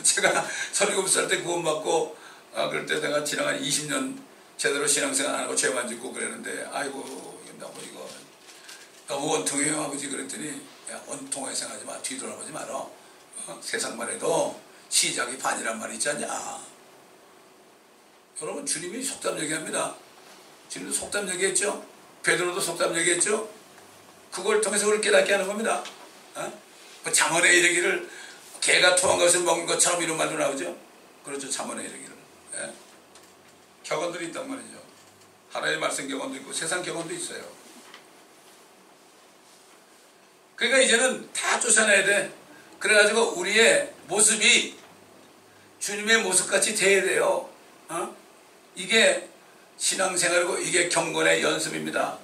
A: 제가 37살 때 구원받고 아, 그럴 때 내가 지나간 20년 제대로 신앙생활 안 하고 죄만 짓고 그랬는데 아이고 너무 이거 너무 원통해요 아버지 그랬더니 야 원통하게 생각하지 마 뒤돌아보지 마라 어? 세상만 해도 시작이 반이란 말이 있지 않냐 여러분 주님이 속담 얘기합니다 주님도 속담 얘기했죠 베드로도 속담 얘기했죠? 그걸 통해서 우리를 깨닫게 하는 겁니다. 어? 뭐 잠언에 이르기를 개가 토한 것을 먹은 것처럼 이런 말도 나오죠? 그렇죠. 잠언에 이르기를. 예? 격언들이 있단 말이죠. 하나의 말씀 격언도 있고 세상 격언도 있어요. 그러니까 이제는 다 쫓아내야 돼. 그래가지고 우리의 모습이 주님의 모습같이 돼야 돼요. 어? 이게 신앙생활이고 이게 경건의 연습입니다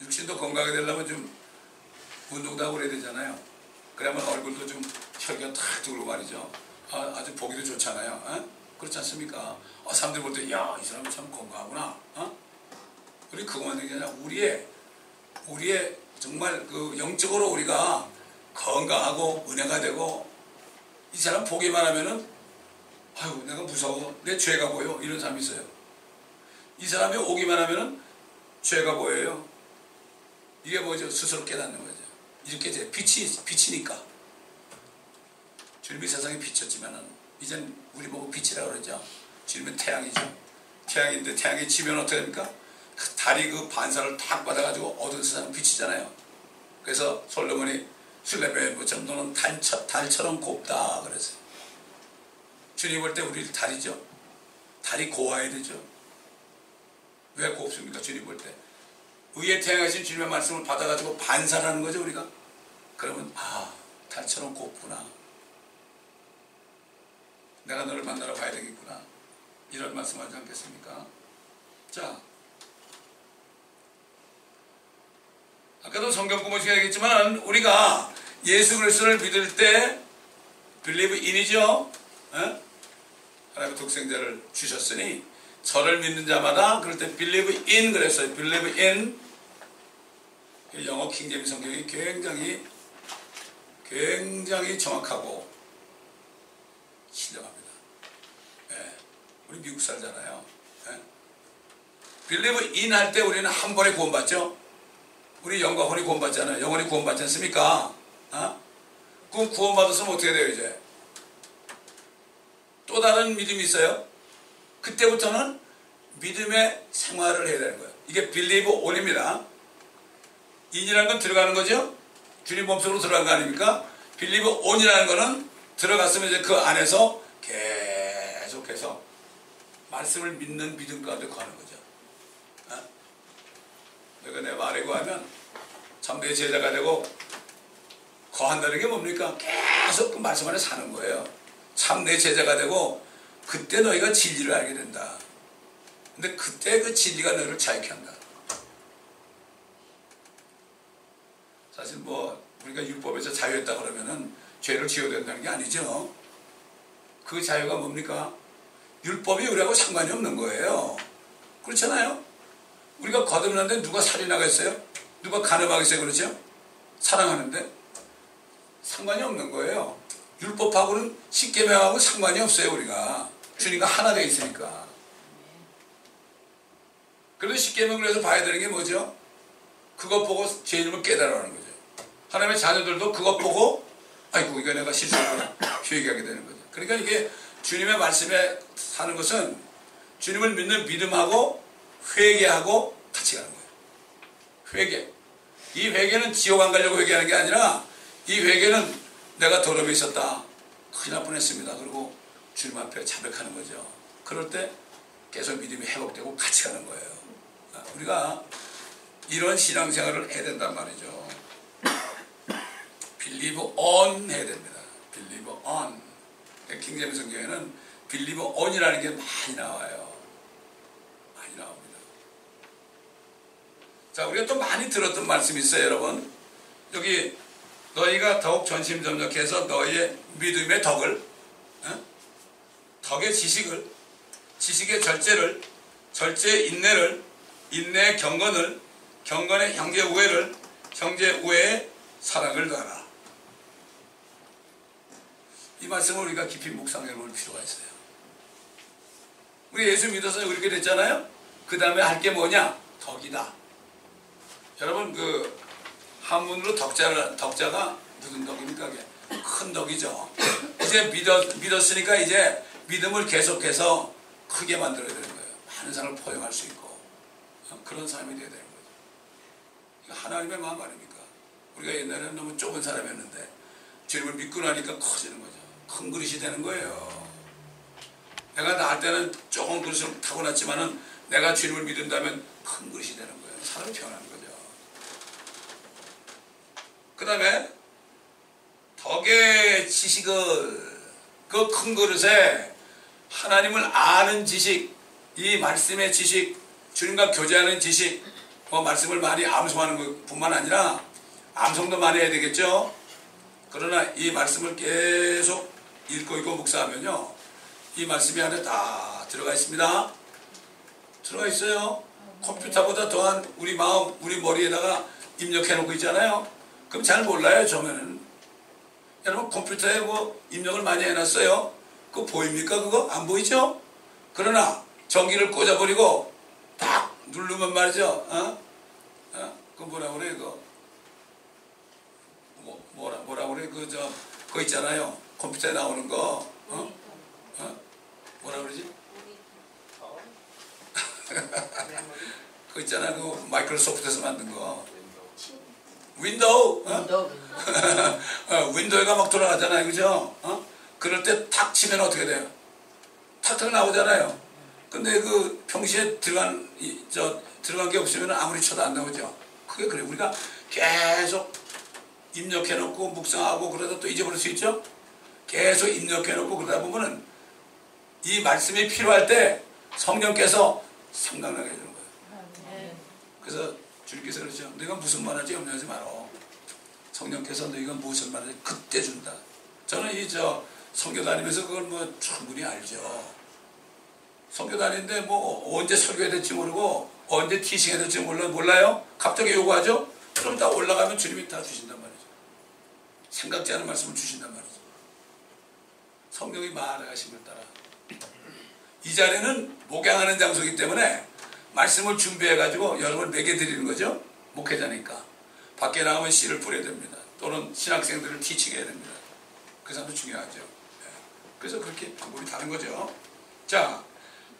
A: 육신도 건강하게 되려면 좀 운동도 하고 그래야 되잖아요. 그러면 얼굴도 좀 혈기가 탁 들고 말이죠. 아, 주 보기도 좋잖아요. 어? 그렇지 않습니까? 어, 사람들이 볼 때, 야, 이 사람이 참 건강하구나. 어? 우리 그것만 얘기 아니라 우리의, 우리의 정말 그 영적으로 우리가 건강하고 은혜가 되고 이 사람 보기만 하면은 아이고 내가 무서워 내 죄가 보여 이런 사람이 있어요 이 사람이 오기만 하면은 죄가 보여요 이게 뭐죠 스스로 깨닫는 거죠 이렇게 이제 빛이 빛이니까 주님이 세상에 비쳤지만은 이젠 우리 보고 빛이라 그러죠. 주님은 태양이죠. 태양인데 태양이 지면 어떻게 됩니까? 그 달이 그 반사를 탁 받아가지고 어두운 세상 비치잖아요. 그래서 솔로몬이 술레베 뭐좀 너는 달처, 달처럼 곱다 그랬어요. 주님 볼때 우리 달이죠. 달이 고와야 되죠. 왜 곱습니까? 주님 볼 때. 위에 태양하신 주님의 말씀을 받아가지고 반사하는 거죠 우리가. 그러면 아 달처럼 곱구나. 내가 너를 만나러 가야 되겠구나. 이런 말씀 하지 않겠습니까? 자, 아까도 성경 공부시켜 얘기했지만 우리가 예수 그리스도를 믿을 때 believe in이죠. 어? 하나님의 독생자를 주셨으니 저를 믿는 자마다 그럴 때 believe in 그랬어요. believe in 영어 킹제임 성경이 굉장히 굉장히 정확하고 신령합니다. 네. 우리 미국 살잖아요. 네. 빌리브 인할때 우리는 한 번에 구원받죠? 우리 영과 혼이 구원받잖아요. 영혼이 구원받지 않습니까? 어? 그럼 구원받았으면 어떻게 돼요, 이제? 또 다른 믿음이 있어요. 그때부터는 믿음의 생활을 해야 되는 거예요. 이게 빌리브 온입니다. 인이라는 건 들어가는 거죠? 주님 몸속으로 들어간 거 아닙니까? 빌리브 온이라는 거는 들어갔으면 이제 그 안에서 계속해서 말씀을 믿는 믿음 가운데 거하는 거죠. 어? 내가 내 말에 거하면 참된 제자가 되고 거한다는 게 뭡니까? 계속 그 말씀 안에 사는 거예요. 참 내 제자가 되고 그때 너희가 진리를 알게 된다. 근데 그때 그 진리가 너희를 자유케 한다. 사실 뭐 우리가 율법에서 자유했다 그러면은 죄를 지어야 된다는 게 아니죠. 그 자유가 뭡니까? 율법이 우리하고 상관이 없는 거예요. 그렇잖아요. 우리가 거듭났는데 누가 살인하겠어요? 누가 가늠하겠어요? 그렇죠? 사랑하는데 상관이 없는 거예요. 율법하고는 십계명하고 상관이 없어요. 우리가 주님과 하나 되어 있으니까. 그래서 십계명을 해서 봐야 되는 게 뭐죠? 그것 보고 죄 이름을 깨달아라는 거죠. 하나님의 자녀들도 그것 보고 아이고 이거 내가 실수했구나 회개하게 되는 거죠. 그러니까 이게 주님의 말씀에 사는 것은 주님을 믿는 믿음하고 회개하고 같이 가는 거예요. 회개. 이 회개는 지옥 안 가려고 회개하는 게 아니라 이 회개는 내가 더럽게 있었다. 큰일 날 뻔했습니다. 그리고 주님 앞에 자백하는 거죠. 그럴 때 계속 믿음이 회복되고 같이 가는 거예요. 아, 우리가 이런 신앙생활을 해야 된단 말이죠. 빌리브 on 해야 됩니다. 빌리브 on. 킹제임 성경에는 빌리브 on이라는 게 많이 나와요. 많이 나옵니다. 자, 우리가 또 많이 들었던 말씀이 있어요, 여러분. 여기 너희가 더욱 전심전력해서 너희의 믿음의 덕을, 어? 덕의 지식을, 지식의 절제를, 절제의 인내를, 인내의 경건을, 경건의 형제 우애를, 형제 우애의 사랑을 더하라. 이 말씀을 우리가 깊이 묵상해 볼 필요가 있어요. 우리 예수 믿어서 이렇게 됐잖아요? 그 다음에 할 게 뭐냐? 덕이다. 여러분, 그, 한문으로 덕자가, 덕자가 무슨 덕입니까? 큰 덕이죠. 이제 믿었, 믿었으니까 이제 믿음을 계속해서 크게 만들어야 되는 거예요. 많은 사람을 포용할 수 있고. 어, 그런 사람이 되어야 되는 거죠. 하나님의 마음 아닙니까? 우리가 옛날에는 너무 좁은 사람이었는데, 주님을 믿고 나니까 커지는 거죠. 큰 그릇이 되는 거예요. 내가 나할 때는 조금 그릇을 타고났지만은 내가 주님을 믿는다면 큰 그릇이 되는 거예요. 사람이 거죠. 그 다음에 덕의 지식을 그 큰 그릇에 하나님을 아는 지식, 이 말씀의 지식, 주님과 교제하는 지식, 뭐 말씀을 많이 암송하는 것 뿐만 아니라 암송도 많이 해야 되겠죠. 그러나 이 말씀을 계속 읽고 읽고 묵상하면요. 이 말씀이 안에 다 들어가 있습니다. 들어가 있어요. 컴퓨터보다 더한 우리 마음, 우리 머리에다가 입력해 놓고 있잖아요. 그럼 잘 몰라요, 처음에는. 여러분, 컴퓨터에 뭐 입력을 많이 해놨어요. 그거 보입니까, 그거? 안 보이죠? 그러나 전기를 꽂아버리고 딱 누르면 말이죠. 어? 어? 그 뭐라 그래, 그거. 뭐, 뭐라, 뭐라 그래, 그, 저, 그거 있잖아요. 컴퓨터에 나오는 거. 어? 어? 뭐라 그러지? 그거 있잖아, 그 마이크로소프트에서 만든 거. 윈도우. 어?
B: 윈도우
A: 어, 윈도우가 막 돌아가잖아요. 그죠? 어? 그럴 때 탁 치면 어떻게 돼요? 탁탁 나오잖아요. 근데 그 평시에 들어간, 이, 저, 들어간 게 없으면 아무리 쳐도 안 나오죠. 그게 그래. 우리가 계속 입력해놓고 묵상하고 그러다 또 잊어버릴 수 있죠? 계속 입력해놓고 그러다 보면은 이 말씀이 필요할 때 성령께서 생각나게 되는 거예요. 그래서 주님께서 그러죠. 너희가 무슨 말하지 염려하지 마라. 성령께서 너희가 무슨 말하지 그때 준다. 저는 이 저 성교 다니면서 그걸 뭐 충분히 알죠. 성교 다니는데 뭐 언제 설교해야 될지 모르고 언제 티칭해야 될지 몰라 몰라요. 갑자기 요구하죠. 그럼 다 올라가면 주님이 다 주신단 말이죠. 생각지 않은 말씀을 주신단 말이죠. 성경이 말하심을 따라 이 자리는 목양하는 장소이기 때문에 말씀을 준비해 가지고 여러분 먹여 드리는 거죠. 목회자니까 밖에 나가면 씨를 뿌려야 됩니다. 또는 신학생들을 티칭해야 됩니다. 그 사람도 중요하죠. 예. 그래서 그렇게 방법이 다른 거죠. 자,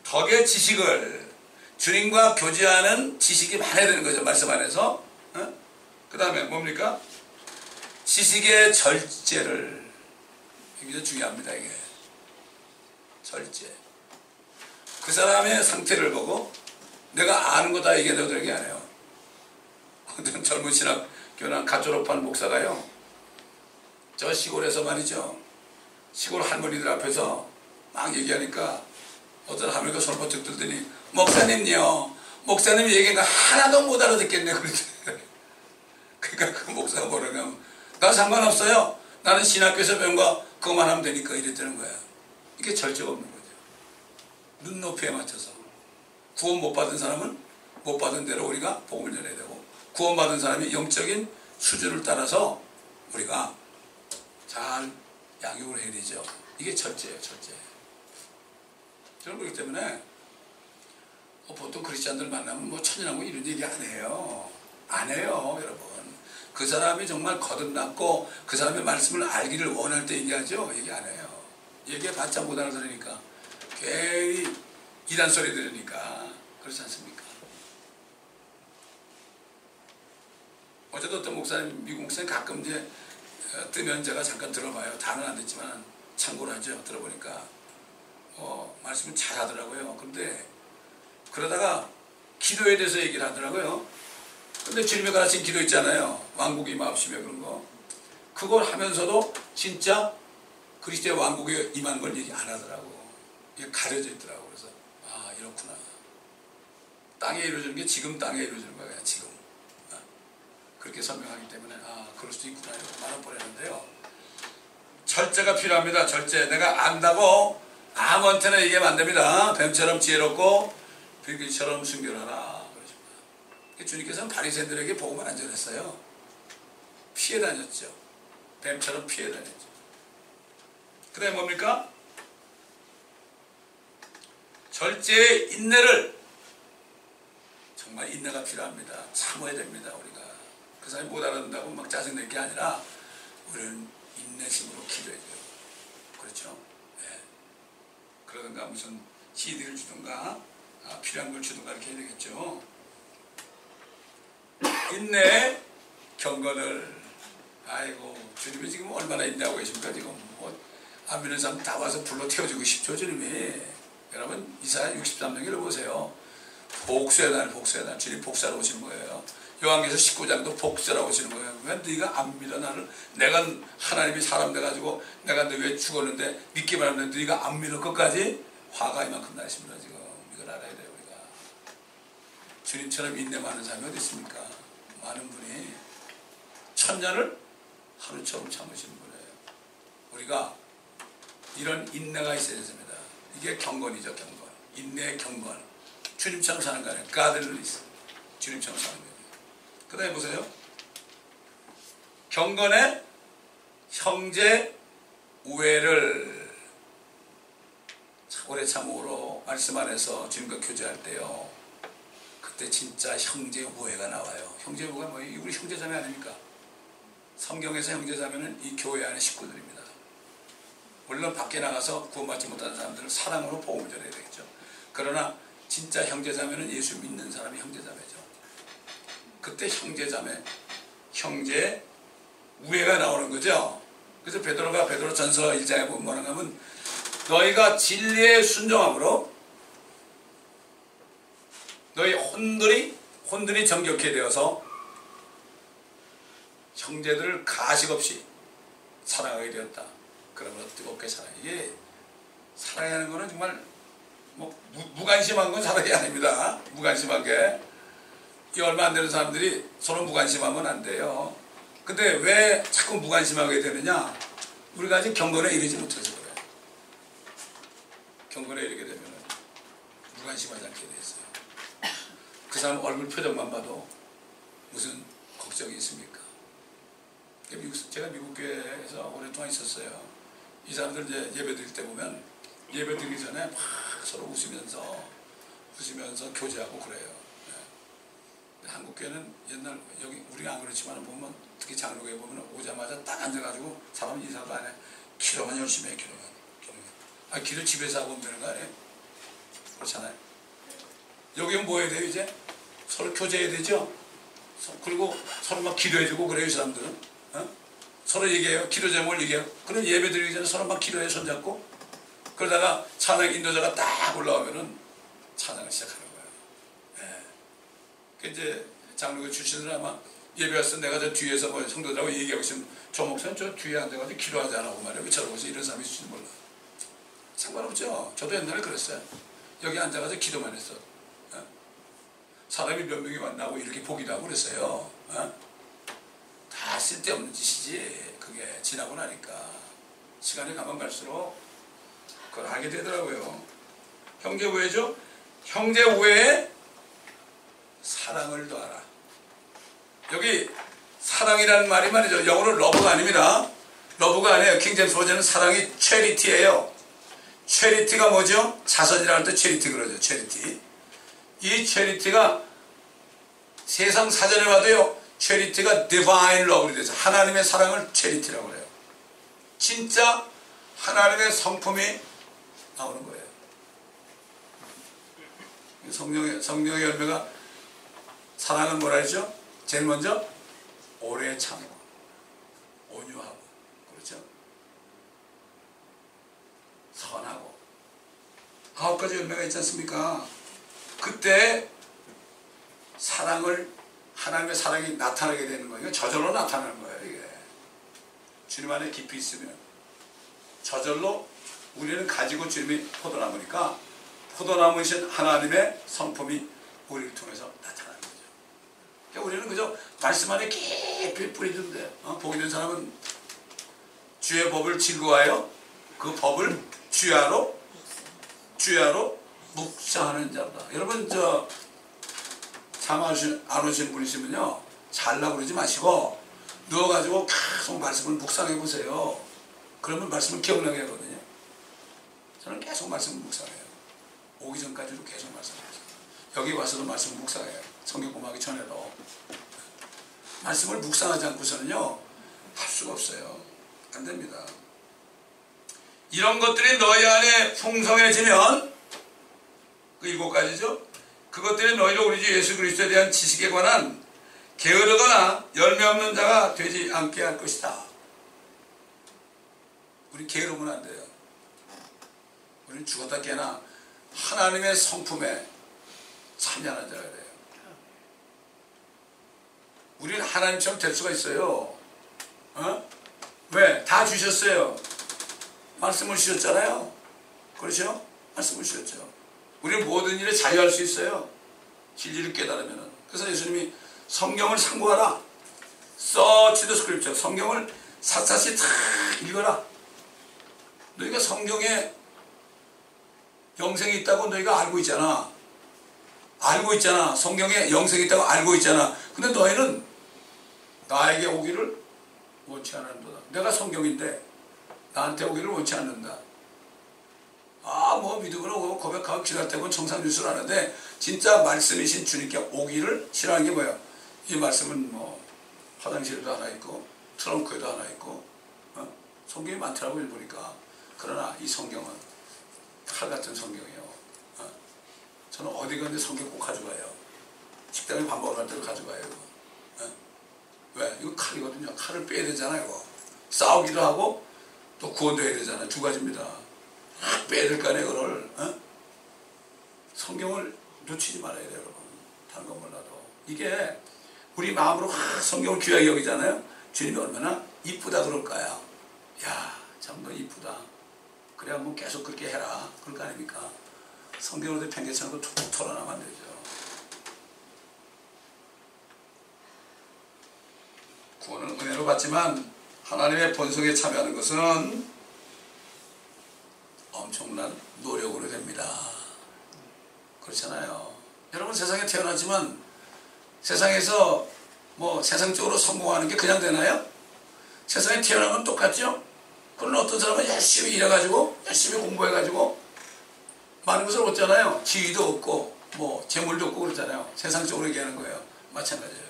A: 덕의 지식을 주님과 교제하는 지식이 많아야 되는 거죠. 말씀 안에서. 그 다음에 뭡니까? 지식의 절제를 이게 중요합니다. 이게 절제. 그 사람의 상태를 보고 내가 아는 거 다 얘기해도 되는 게 아니에요. 어떤 젊은 신학 교난 갓 졸업한 목사가요. 저 시골에서 말이죠. 시골 할머니들 앞에서 막 얘기하니까 어떤 할머니가 손을 번쩍 들더니 목사님요. 목사님 얘기한 거 하나도 못 알아듣겠네. 그러니까 그 목사가 뭐라고 하면 나 상관없어요. 나는 신학교에서 배운 거 그것만 하면 되니까 이랬다는 거야. 이게 절제가 없는 거죠. 눈높이에 맞춰서. 구원 못 받은 사람은 못 받은 대로 우리가 복음을 전해야 되고 구원 받은 사람이 영적인 수준을 따라서 우리가 잘 양육을 해야 되죠. 이게 절제예요, 절제. 저는 그렇기 때문에 어, 보통 크리스찬들 만나면 뭐 천연하고 이런 얘기 안 해요. 안 해요, 여러분. 그 사람이 정말 거듭났고 그 사람의 말씀을 알기를 원할 때 얘기하죠. 얘기 안 해요. 얘기해 봤자 못 알아들으니까 괜히 이단 소리 들으니까 그렇지 않습니까? 어제도 어떤 목사님, 미국 목사님 가끔 이제 어, 뜨면 제가 잠깐 들어봐요. 다는 안 듣지만 참고로 하죠. 들어보니까 어, 말씀을 잘 하더라고요. 근데 그러다가 기도에 대해서 얘기를 하더라고요. 근데 주님이 가르친 기도 있잖아요. 왕국이 임하시며 그런 거. 그걸 하면서도 진짜 그리스도의 왕국이 임한 걸 얘기 안 하더라고. 이게 가려져 있더라고. 그래서. 땅에 이루어지는 게 지금 땅에 이루어지는 거야. 지금. 아, 그렇게 설명하기 때문에 아 그럴 수도 있구나 이렇게 말을 보내는데요. 절제가 필요합니다. 절제. 내가 안다고 아무한테나 얘기하면 안 됩니다. 뱀처럼 지혜롭고 빌기처럼 순결하라. 주님께서는 바리새인들에게 복음을 안 전했어요. 피해 다녔죠. 뱀처럼 피해 다녔죠. 그 다음에 뭡니까? 절제의 인내를 정말 인내가 필요합니다. 참아야 됩니다. 우리가 그 사람이 못 알아듣는다고 막 짜증낼 게 아니라 우리는 인내심으로 기도해야 돼요. 그렇죠? 네. 그러든가 무슨 CD를 주든가 아, 필요한 걸 주든가 이렇게 해야 되겠죠. 인내 경건을 아이고 주님이 지금 얼마나 인내하고 계십니까 지금 뭐 안 믿는 사람 다 와서 불러 태워주고 싶죠 주님이 여러분 이사야 63장을 보세요 복수의 날 복수의 날. 주님 복수하러 오시는 거예요. 요한계서 19장도 복수하러 오시는 거예요. 왜 네가 안 믿어? 나를 내가 하나님이 사람 돼가지고 내가 너왜 죽었는데 믿기만 하면 네가 안 믿을 것까지? 화가 이만큼 나십니다 지금. 이걸 알아야 돼요 우리가. 주님처럼 인내 많은 사람이 어디 있습니까? 많은 분이 천년을 하루처럼 참으시는 거예요. 우리가 이런 인내가 있어야 됩니다. 이게 경건이죠, 경건. 인내의 경건. 주님처럼 사는 거 아니에요. 있어. 주님처럼 사는 거예요. 그 다음에 보세요. 경건의 형제 우애를 오래 참으로 말씀 안에서 주님과 교제할 때요. 그때 진짜 형제 우애가 나와요. 형제 우애가 뭐예요? 우리 형제자매 아닙니까? 성경에서 형제자매는 이 교회 안의 식구들입니다. 물론 밖에 나가서 구원받지 못한 사람들을 사랑으로 복음을 전해야 되겠죠. 그러나 진짜 형제자매는 예수 믿는 사람이 형제자매죠. 그때 형제자매, 형제 우애가 나오는 거죠. 그래서 베드로가 베드로 전서 1장에 보면 뭐라 하면 너희가 진리의 순종함으로 너희 혼들이 혼들이 정결케 되어서 형제들을 가식 없이 사랑하게 되었다. 그러므로 뜨겁게 사랑. 이게 사랑하는 거는 정말 뭐 무, 관심한 건 사랑이 아닙니다. 무관심한 게. 이 얼마 안 되는 사람들이 서로 무관심하면 안 돼요. 근데 왜 자꾸 무관심하게 되느냐? 우리가 아직 경건에 이르지 못해서 그래. 경건에 이르게 되면 무관심하지 않게 돼 있어요. 그 사람 얼굴 표정만 봐도 무슨 걱정이 있습니까? 제가 미국 교회에서 오랫동안 있었어요. 이 사람들 이제 예배 드릴 때 보면 예배 드리기 전에 막 서로 웃으면서 웃으면서 교제하고 그래요. 네. 한국 교회는 옛날 여기 우리가 안 그렇지만 보면 특히 장로교회 보면 오자마자 딱 앉아가지고 사람 인사도 안 해. 기도만 열심히 해 기도만. 기도만. 아 기도 집에서 하고 되는 거 아니에요? 그렇잖아요. 여기는 뭐 해야 돼요 이제? 서로 교제해야 되죠? 그리고 서로 막 기도해주고 그래요 이 사람들은 어? 서로 얘기해요 기도 제목을 얘기해요 그럼 예배 드리기 전에 서로 막 기도해 손잡고 그러다가 찬양 인도자가 딱 올라오면은 찬양을 시작하는 거예요 네. 그 이제 장로교 출신들 아마 예배 때 내가 저 뒤에서 뭐 성도들하고 얘기하고 있으면 저 목사님 저 뒤에 앉아가지고 기도하지 않고 말이에요 왜 저러고 이런 사람이 있을지 몰라 상관없죠 저도 옛날에 그랬어요 여기 앉아가지고 기도만 했어 사람이 몇 명이 만나고 이렇게 보기도 하고 그랬어요. 어? 다 쓸데없는 짓이지. 그게 지나고 나니까. 시간이 가면 갈수록 그걸 알게 되더라고요. 형제 우애죠? 형제 우애에 사랑을 더하라. 여기 사랑이라는 말이 말이죠. 영어로 love가 아닙니다. love가 아니에요. 킹제임스 버전은 사랑이 charity예요. charity가 뭐죠? 자선이라는 뜻 charity 그러죠. charity. 이 charity가 세상 사전에 봐도요 charity가 divine love로 돼서 하나님의 사랑을 charity라고 해요 진짜 하나님의 성품이 나오는 거예요 성령의, 성령의 열매가 사랑은 뭐라 했죠? 제일 먼저 오래 참고 온유하고 그렇죠? 선하고 아홉 가지 열매가 있지 않습니까? 그때 사랑을 하나님의 사랑이 나타나게 되는 거예요. 저절로 나타나는 거예요. 이게 주님 안에 깊이 있으면 저절로 우리는 가지고 주님이 포도나무니까 포도나무이신 하나님의 성품이 우리를 통해서 나타나는 거죠. 그러니까 우리는 그저 말씀 안에 깊이 뿌리는데 어? 복이 된 사람은 주의 법을 즐거워하여 그 법을 주야로 주야로 묵상하는 자다. 여러분 저 잠 안 오신 분이시면요 잘라 그러지 마시고 누워가지고 계속 말씀을 묵상해 보세요. 그러면 말씀을 기억나게 하거든요. 저는 계속 말씀을 묵상해요. 오기 전까지도 계속 말씀해요. 여기 와서도 말씀을 묵상해요. 성경 공부하기 전에도. 말씀을 묵상하지 않고서는요, 할 수가 없어요. 안 됩니다. 이런 것들이 너희 안에 풍성해지면, 그 일곱 가지죠? 그것들이 너희를 우리 주 예수 그리스도에 대한 지식에 관한 게으르거나 열매 없는 자가 되지 않게 할 것이다. 우리 게으르면 안 돼요. 우리는 죽었다 깨나 하나님의 성품에 참여하는 자가 돼요. 우리는 하나님처럼 될 수가 있어요. 어? 왜? 다 주셨어요. 말씀을 주셨잖아요. 그렇죠? 말씀을 주셨죠. 우리는 모든 일에 자유할 수 있어요. 진리를 깨달으면. 그래서 예수님이 성경을 상고하라. The scripture. 성경을 샅샅이 다 읽어라. 너희가 성경에 영생이 있다고 너희가 알고 있잖아. 알고 있잖아. 성경에 영생이 있다고 알고 있잖아. 근데 너희는 나에게 오기를 원치 않는다. 내가 성경인데 나한테 오기를 원치 않는다. 아, 뭐 믿음으로 고백하고 기도할 때면 정상유수를 하는데 진짜 말씀이신 주님께 오기를 싫어하는 게 뭐야? 이 말씀은 뭐 화장실에도 하나 있고 트렁크에도 하나 있고 어? 성경이 많더라고 요 보니까 그러나 이 성경은 칼 같은 성경이에요. 어? 저는 어디 가는데 성경 꼭 가져가요. 식당에 밥 먹으러 갈 때도 가져가요. 어? 왜? 이거 칼이거든요. 칼을 빼야 되잖아요. 이거. 싸우기도 하고 또 구원도 해야 되잖아요. 두 가지입니다. 빼야 될 거 아니에요, 그걸. 어? 성경을 놓치지 말아야 돼요, 여러분. 다른 건 몰라도. 이게 우리 마음으로 성경을 귀하게 여기잖아요. 주님이 얼마나 이쁘다 그럴까요? 야, 참 너 이쁘다. 그래 한번 계속 그렇게 해라. 그럴 거 아닙니까? 성경으로 팽개치는 거툭 털어나면 안 되죠. 구원은 은혜로 받지만 하나님의 본성에 참여하는 것은 엄청난 노력으로 됩니다. 그렇잖아요. 여러분 세상에 태어났지만 세상에서 뭐 세상적으로 성공하는 게 그냥 되나요? 세상에 태어나면 똑같죠? 그러나 어떤 사람은 열심히 일해가지고 열심히 공부해가지고 많은 것을 얻잖아요. 지위도 얻고 뭐 재물도 얻고 그러잖아요. 세상적으로 얘기하는 거예요. 마찬가지예요.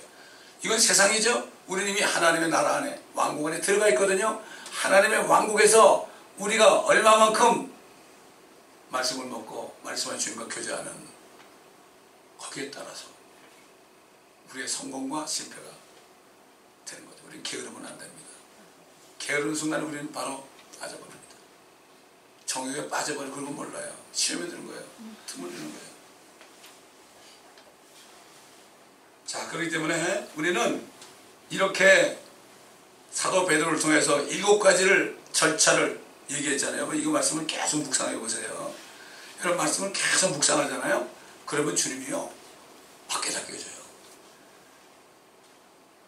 A: 이건 세상이죠. 우리는 이미 하나님의 나라 안에 왕국 안에 들어가 있거든요. 하나님의 왕국에서 우리가 얼마만큼 말씀을 먹고 말씀을 주님과 교제하는 거기에 따라서 우리의 성공과 실패가 되는 거죠. 우리는 게으르면 안 됩니다. 게으른 순간 우리는 바로 빠져버립니다. 정욕에 빠져버리고 그런 건 몰라요. 시험에 드는 거예요. 틈을 주는 거예요. 자, 그렇기 때문에 우리는 이렇게 사도 베드로를 통해서 일곱 가지를 절차를 얘기했잖아요. 이거 말씀을 계속 묵상해 보세요. 이런 말씀을 계속 묵상하잖아요. 그러면 주님이요. 밖에 잡게 해줘요.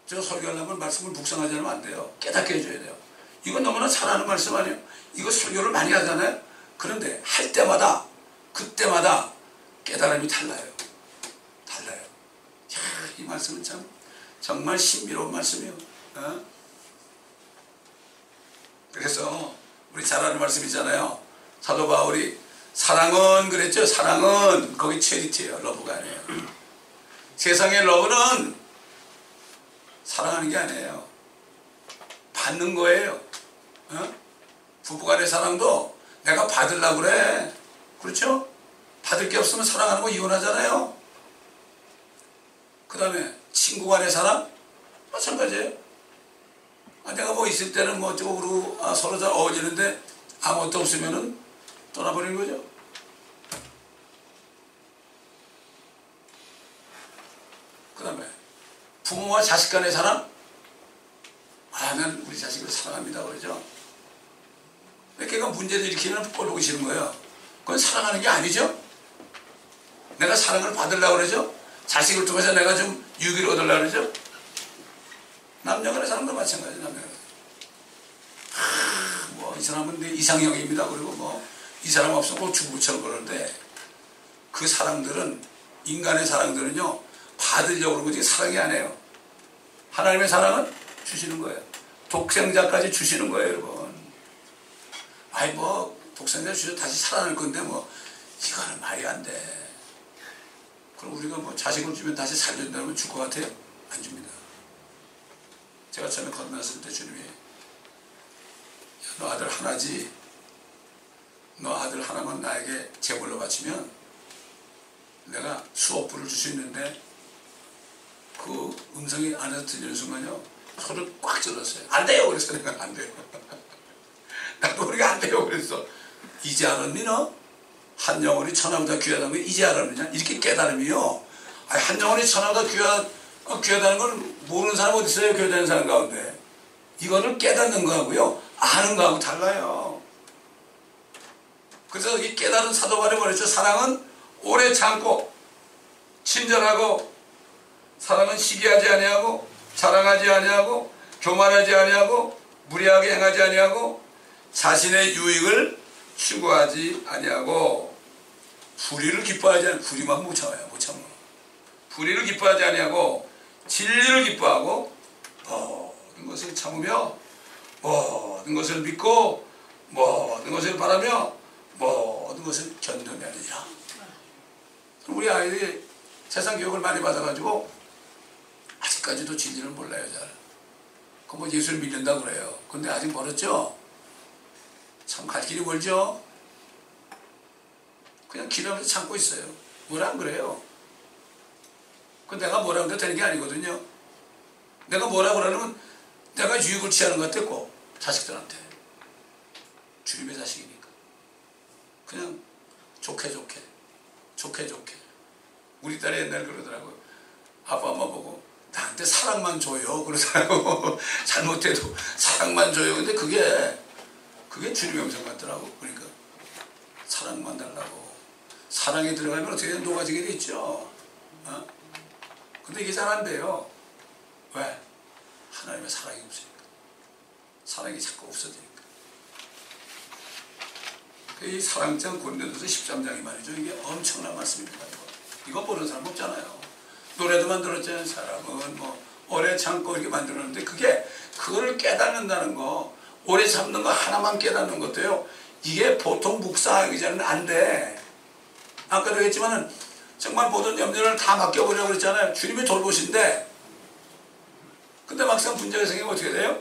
A: 제가 설교하려면 말씀을 묵상하지 않으면 안 돼요. 깨닫게 해줘야 돼요. 이건 너무나 잘하는 말씀 아니에요? 이거 설교를 많이 하잖아요? 그런데 할 때마다, 그때마다 깨달음이 달라요. 달라요. 야, 이 말씀은 참, 정말 신비로운 말씀이에요. 어? 그래서, 우리 잘 아는 말씀이잖아요. 사도 바울이, 사랑은 그랬죠? 사랑은 거기 charity예요. love가 아니에요. 세상의 love는 사랑하는 게 아니에요. 받는 거예요. 어? 부부간의 사랑도 내가 받으려고 그래. 그렇죠? 받을 게 없으면 사랑하는 거 이혼하잖아요. 그 다음에 친구 간의 사랑, 마찬가지예요. 아, 내가 뭐 있을 때는 뭐 어쩌고 그러고 아, 서로 잘 어울리는데 아무것도 없으면은 떠나버리는 거죠. 그 다음에 부모와 자식 간의 사랑 아, 난 우리 자식을 사랑합니다 그러죠. 걔가 문제를 일으키면 꼴 보기 싫은 거예요. 그건 사랑하는 게 아니죠. 내가 사랑을 받으려고 그러죠. 자식을 통해서 내가 좀 유기를 얻으려고 그러죠. 남녀간의 사람도 마찬가지 남녀간. 아, 뭐이 사람은 내 이상형입니다. 그리고 뭐 이 사람 없으면 꼭 죽을처럼 그러는데 그 사랑들은 인간의 사랑들은요 받으려고 그러고 지 사랑이 아니에요. 하나님의 사랑은 주시는 거예요. 독생자까지 주시는 거예요, 여러분. 아이 뭐 독생자 주셔 다시 살아날 건데 뭐 이거는 말이 안 돼. 그럼 우리가 뭐 자식을 주면 다시 살려준다면 줄 것 같아요? 안 줍니다. 제가 처음에 건너왔을 때 주님이 너 아들 하나지 너 아들 하나만 나에게 제물로 바치면 내가 수억 불을 줄 수 있는데 그 음성이 안에서 들리는 순간요 소를 꽉 찔렀어요 안 돼요 그래서 내가 안 돼요 나도 우리가 안 돼요. 그랬어 이제 알았니 너? 한 영혼이 천하보다 귀하다는 거 이제 알았느냐? 이렇게 깨달음이요. 아니, 한 영혼이 천하보다 귀하, 어, 귀하다는 걸 모르는 사람 어디 있어요? 다니는 사람 가운데. 이거를 깨닫는 거하고요. 아는 거하고 달라요. 그래서 이 깨달은 사도바리 말했죠. 사랑은 오래 참고 친절하고 사랑은 시기하지 아니하고 자랑하지 아니하고 교만하지 아니하고 무리하게 행하지 아니하고 자신의 유익을 추구하지 아니하고 불의를 기뻐하지 않고 불의만 못 참아요. 못 참아. 불의를 기뻐하지 아니하고 진리를 기뻐하고 모든 것을 참으며 모든 것을 믿고 모든 것을 바라며 모든 것을 견뎌내느니라. 우리 아이들이 세상 교육을 많이 받아가지고 아직까지도 진리를 몰라요 잘. 그뭐 예수를 믿는다고 그래요. 근데 아직 멀었죠? 참 갈 길이 멀죠? 그냥 기도하면서 참고 있어요. 뭐라 안 그래요? 그 내가 뭐라 그래도 되는 게 아니거든요. 내가 뭐라 그러면 내가 유익을 취하는 것 같았고 자식들한테. 주님의 자식이니까. 그냥 좋게 좋게 좋게 좋게 우리 딸이 옛날 그러더라고요. 아빠 엄마 보고 나한테 사랑만 줘요. 그러더라고. 잘못해도 사랑만 줘요. 근데 그게 그게 주님의 음성 같더라고. 그러니까 사랑 만 달라고. 사랑이 들어가면 어떻게 녹아지게 돼 있죠. 어? 근데 이게 잘 안 돼요. 왜? 하나님의 사랑이 없으니까. 사랑이 자꾸 없어지니까. 이 사랑장 고린도서 13장이 말이죠. 이게 엄청난 말씀입니다. 이거 모르는 사람 없잖아요. 노래도 만들었잖아요. 사람은 뭐 오래 참고 이렇게 만들었는데 그게 그거를 깨닫는다는 거 오래 참는 거 하나만 깨닫는 것도요. 이게 보통 묵상하기 전에는 안 돼. 아까도 했지만은 정말 모든 염려를 다 맡겨보려고 그랬잖아요. 주님이 돌보신데 근데 막상 문제가 생기면 어떻게 돼요?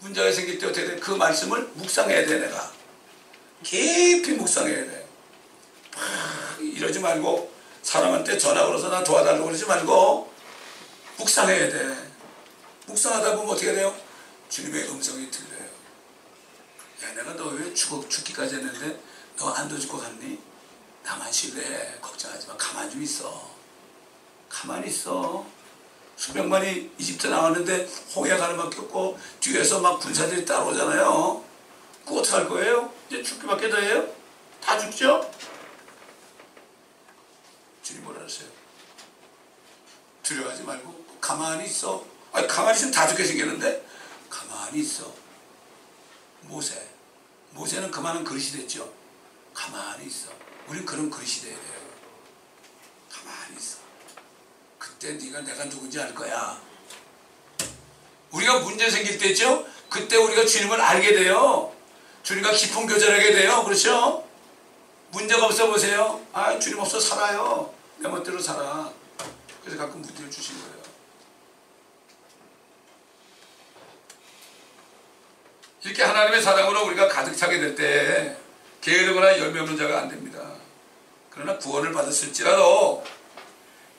A: 문제가 생길 때 어떻게 돼? 그 말씀을 묵상해야 돼 내가. 깊이 묵상해야 돼. 이러지 말고 사람한테 전화 걸어서 나 도와달라고 그러지 말고 묵상해야 돼. 묵상하다 보면 어떻게 돼요? 주님의 음성이 들려요. 야 내가 너 왜 죽기까지 했는데 너 안 도질 것 같니? 나만 신뢰 걱정하지 마. 가만 좀 있어. 가만히 있어. 수백만이 이집트 나왔는데 홍해 가는 밖에 없고 뒤에서 막 군사들이 따라오잖아요. 그거 어떻게 할 거예요? 이제 죽기밖에 더 해요? 다 죽죠? 주님 뭐라 하세요? 두려워하지 말고 가만히 있어. 아니 가만히 있으면 다 죽게 생겼는데 가만히 있어. 모세. 모세는 그만한 그릇이 됐죠. 가만히 있어. 우린 그런 그릇이 돼야 돼요. 가만히 있어. 그때 네가 내가 누군지 알 거야. 우리가 문제 생길 때죠. 그때 우리가 주님을 알게 돼요. 주님과 깊은 교제하게 돼요. 그렇죠? 문제가 없어 보세요. 아, 주님 없어 살아요. 내 멋대로 살아. 그래서 가끔 문제를 주신 거예요. 이렇게 하나님의 사랑으로 우리가 가득 차게 될 때 게으르거나 열매 없는 자가 안 됩니다. 그러나 구원을 받았을지라도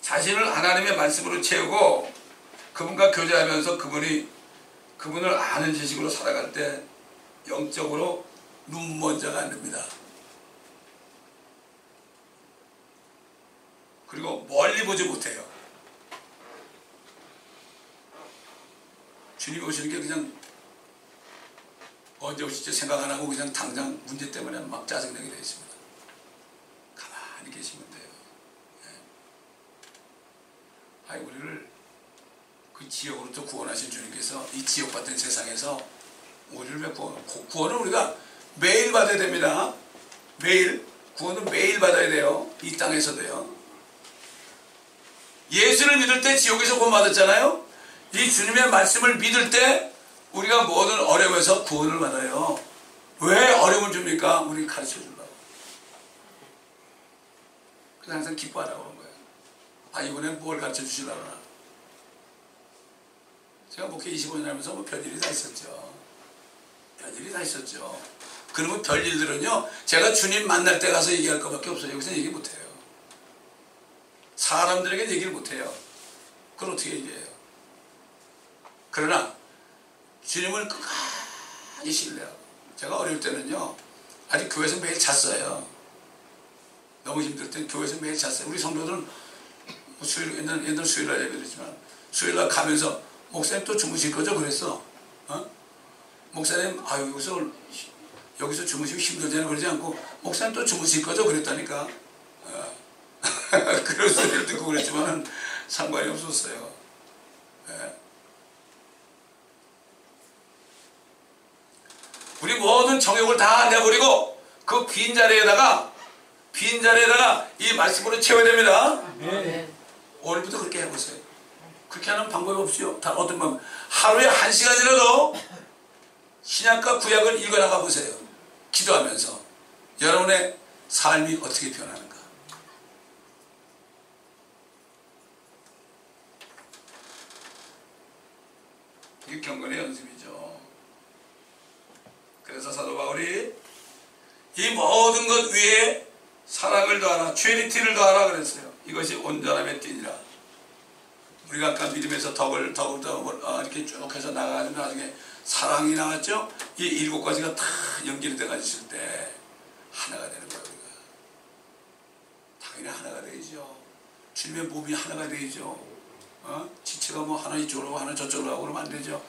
A: 자신을 하나님의 말씀으로 채우고 그분과 교제하면서 그분이 그분을 아는 지식으로 살아갈 때 영적으로 눈먼 자가 안 됩니다. 그리고 멀리 보지 못해요. 주님이 오시는 게 그냥 언제 오실지 생각 안 하고 그냥 당장 문제 때문에 막 짜증내게 되어 있습니다. 가만히 계시면 돼요. 예. 아이 우리를 그 지옥으로부터 구원하신 주님께서 이 지옥 같은 세상에서 우리를 왜 구원? 구- 구원은 우리가 매일 받아야 됩니다. 매일 구원은 매일 받아야 돼요. 이 땅에서도요. 예수를 믿을 때 지옥에서 구원 받았잖아요. 이 주님의 말씀을 믿을 때 우리가 모든 어려움에서 구원을 받아요. 왜 어려움을 줍니까? 우리 가르쳐 주려고. 그래서 항상 기뻐하라고 하는 거예요. 아, 이번엔 뭘 가르쳐 주시려고 하나. 제가 목회 25년 하면서 뭐 별일이 다 있었죠. 별일이 다 있었죠. 그러면 별일들은요, 제가 주님 만날 때 가서 얘기할 것밖에 없어요. 여기서 얘기 못해요. 사람들에게 얘기를 못해요. 그걸 어떻게 얘기해요? 그러나 주님을 끝까지 신뢰하고. 제가 어릴 때는요 아직 교회에서 매일 잤어요. 너무 힘들 때 교회에서 매일 잤어요. 우리 성도들은 뭐 수요일 옛날, 옛날 수요일날 예배드렸지만 수요일날 가면서 목사님 또 주무실 거죠? 그랬어. 어? 목사님 아유 여기서 여기서 주무시면 힘들잖아요. 그러지 않고 목사님 또 주무실 거죠? 그랬다니까. 어. 그런 소리를 듣고 그랬지만 상관이 없었어요 예. 우리 모든 정욕을 다 내버리고 그 빈 자리에다가 빈 자리에다가 이 말씀으로 채워야 됩니다. 오늘부터 그렇게 해보세요. 그렇게 하는 방법이 없죠. 다 어떤 방법? 하루에 한 시간이라도 신약과 구약을 읽어나가 보세요. 기도하면서 여러분의 삶이 어떻게 변하는가. 이게 경건의 연습이죠. 그래서 사도 바울이 이 모든 것 위에 사랑을 더하라, 최리티를 더하라 그랬어요. 이것이 온전함의 띠니라. 우리가 아까 믿음에서 덕을 덕을 덕을 어, 이렇게 쭉 해서 나가가지고 나중에 사랑이 나왔죠. 이 일곱 가지가 다 연결이 돼가지고 때 하나가 되는 거예요. 우리가 당연히 하나가 되죠. 주님의 몸이 하나가 되죠. 어? 지체가 뭐 하나 이쪽으로 하나 저쪽으로 하고 그러면 안 되죠.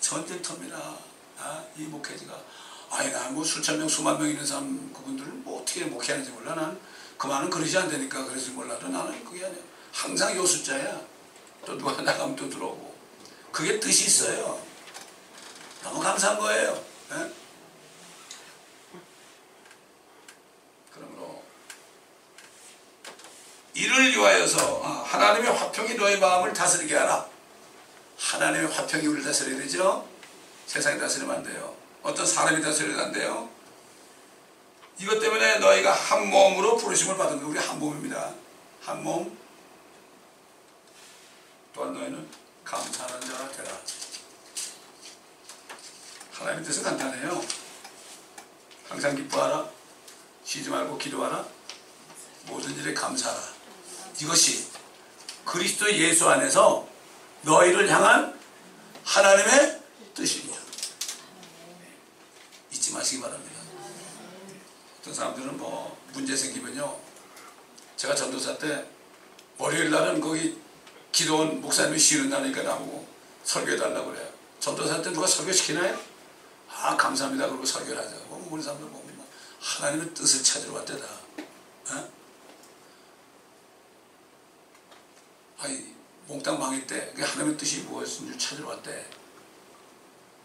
A: 전쟁터입니다. 아, 이 목회지가 아니 나뭐 수천 명 수만 명 있는 사람 그분들은 뭐 어떻게 목회하는지 몰라. 난 그만은 그러지 않다니까 그래서 몰라도 나는 그게 아니야. 항상 요 숫자야. 또 누가 나가면 또 들어오고. 그게 뜻이 있어요. 너무 감사한 거예요. 예? 그러므로 이를 위하여서 아, 하나님의 화평이 너의 마음을 다스리게 하라. 하나님의 화평이 우리를 다스려야 되죠? 세상이 다스리면 안 돼요 어떤 사람이 안 돼요. 이것 때문에 너희가 한 몸으로 부르심을 받은 거 우리 한 몸입니다. 한 몸. 또한 너희는 감사하는 자가 되라. 하나님의 뜻은 간단해요. 항상 기뻐하라. 쉬지 말고 기도하라. 모든 일에 감사하라. 이것이 그리스도 예수 안에서 너희를 향한 하나님의 뜻입니다. 잊지 마시기 바랍니다. 어떤 사람들은 뭐 문제 생기면요. 제가 전도사 때 월요일 날은 거기 기도원 목사님이 쉬는 날이니까 나오고 설교해달라고 그래요. 전도사 때 누가 설교시키나요? 아 감사합니다. 그러고 설교를 하자고. 우리 사람들 보면 뭐 하나님의 뜻을 찾으러 왔대다. 어? 아이 몽땅 망했대. 그게 하나님의 뜻이 무엇인 줄 찾으러 왔대.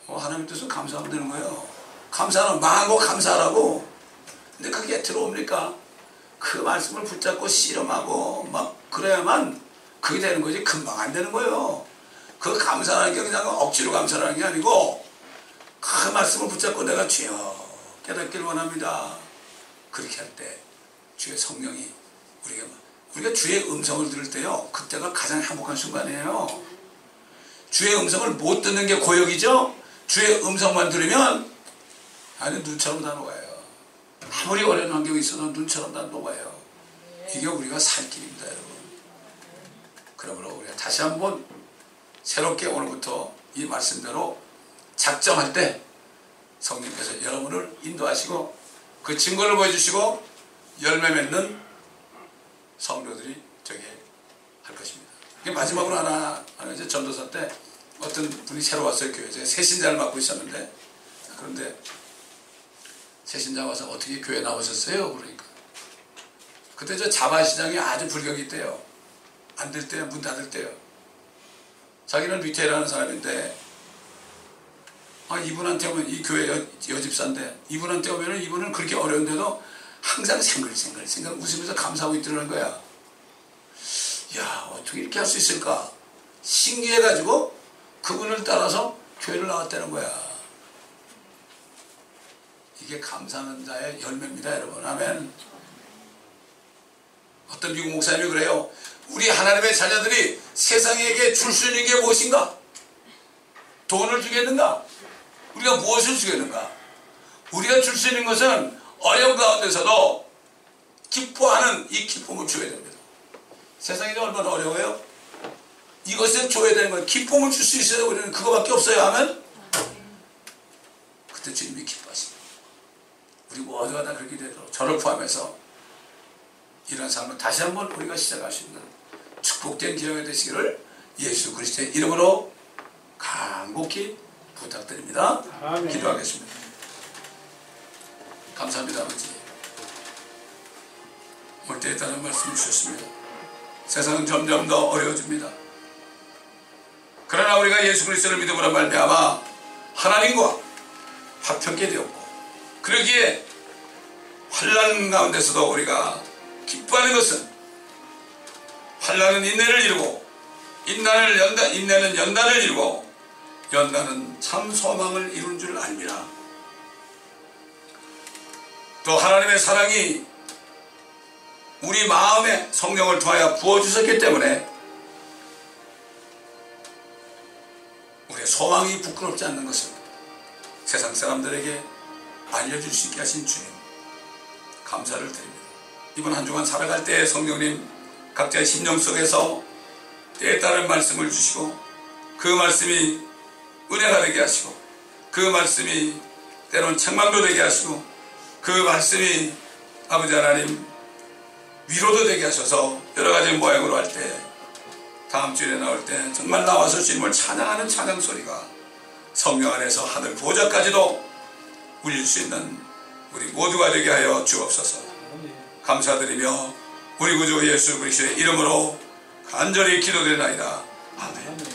A: 어, 하나님의 뜻은 감사하면 되는 거예요. 감사하는 망한 거 감사하라고. 근데 그게 들어옵니까? 그 말씀을 붙잡고 씨름하고 막 그래야만 그게 되는 거지 금방 안 되는 거예요. 그 감사하는 게 그냥 억지로 감사하는 게 아니고 그 말씀을 붙잡고 내가 주여 깨닫기를 원합니다. 그렇게 할 때 주의 성령이 우리가 우리가 주의 음성을 들을 때요 그때가 가장 행복한 순간이에요. 주의 음성을 못 듣는 게 고역이죠. 주의 음성만 들으면 아니 눈처럼 다 녹아요. 아무리 어려운 환경이 있어도 눈처럼 다 녹아요. 이게 우리가 살 길입니다, 여러분. 그러므로 우리가 다시 한번 새롭게 오늘부터 이 말씀대로 작정할 때 성령께서 여러분을 인도하시고 그 증거를 보여주시고 열매 맺는 성도들이 되게 할 것입니다. 마지막으로 하나, 하나 이제 전도사 때 어떤 분이 새로 왔어요 교회 제가 새 신자를 맡고 있었는데 그런데 새 신자 와서 어떻게 교회 나오셨어요? 그러니까 그때 저 자바시장에 아주 불경이 있대요. 안 될 때요, 문 닫을 때요. 자기는 밑에라는 사람인데 아 이분한테 오면 이 교회 여, 여집사인데 이분한테 오면은 이분은 그렇게 어려운데도 항상 생글생글 생글 웃으면서 감사하고 있더라는 거야. 야 어떻게 이렇게 할 수 있을까? 신기해가지고 그분을 따라서 교회를 나왔다는 거야. 이게 감사하는 자의 열매입니다, 여러분. 아멘. 어떤 미국 목사님이 그래요. 우리 하나님의 자녀들이 세상에게 줄 수 있는 게 무엇인가? 돈을 주겠는가? 우리가 무엇을 주겠는가? 우리가 줄 수 있는 것은 어려운 가운데서도 기뻐하는 이 기쁨을 줘야 됩니다. 세상이 얼마나 어려워요? 이것을 줘야 되는 거예요. 기쁨을 줄 수 있어야 우리는 그거밖에 없어요 하면 그때 주님이 기뻐 우리 모두가 다 그렇게 되도록 저를 포함해서 이런 삶을 다시 한번 우리가 시작할 수 있는 축복된 기회가 되시기를 예수 그리스도의 이름으로 간곡히 부탁드립니다.
B: 아멘.
A: 기도하겠습니다. 감사합니다 아버지. 올 때에 따른 말씀 주셨습니다. 세상은 점점 더 어려워집니다. 그러나 우리가 예수 그리스도를 믿음으로 말미암아 하나님과 화평케 되었고 그러기에 환란 가운데서도 우리가 기뻐하는 것은 환란은 인내를 이루고 인내는 연단, 인내는 연단을 이루고 연단은 참 소망을 이룬 줄 압니다. 또 하나님의 사랑이 우리 마음에 성령을 통하여 부어주셨기 때문에 우리의 소망이 부끄럽지 않는 것을 세상 사람들에게 알려줄 수 있게 하신 주님 감사를 드립니다. 이번 한 주간 살아갈 때 성령님 각자의 심령 속에서 때에 따른 말씀을 주시고 그 말씀이 은혜가 되게 하시고 그 말씀이 때론 책망도 되게 하시고 그 말씀이 아버지 하나님 위로도 되게 하셔서 여러 가지 모양으로 할 때 다음 주에 나올 때 정말 나와서 주님을 찬양하는 찬양 소리가 성령 안에서 하늘 보좌까지도 울릴 수 있는 우리 모두가 되게 하여 주옵소서. 감사드리며 우리 구주 예수 그리스도의 이름으로 간절히 기도드리나이다. 아멘.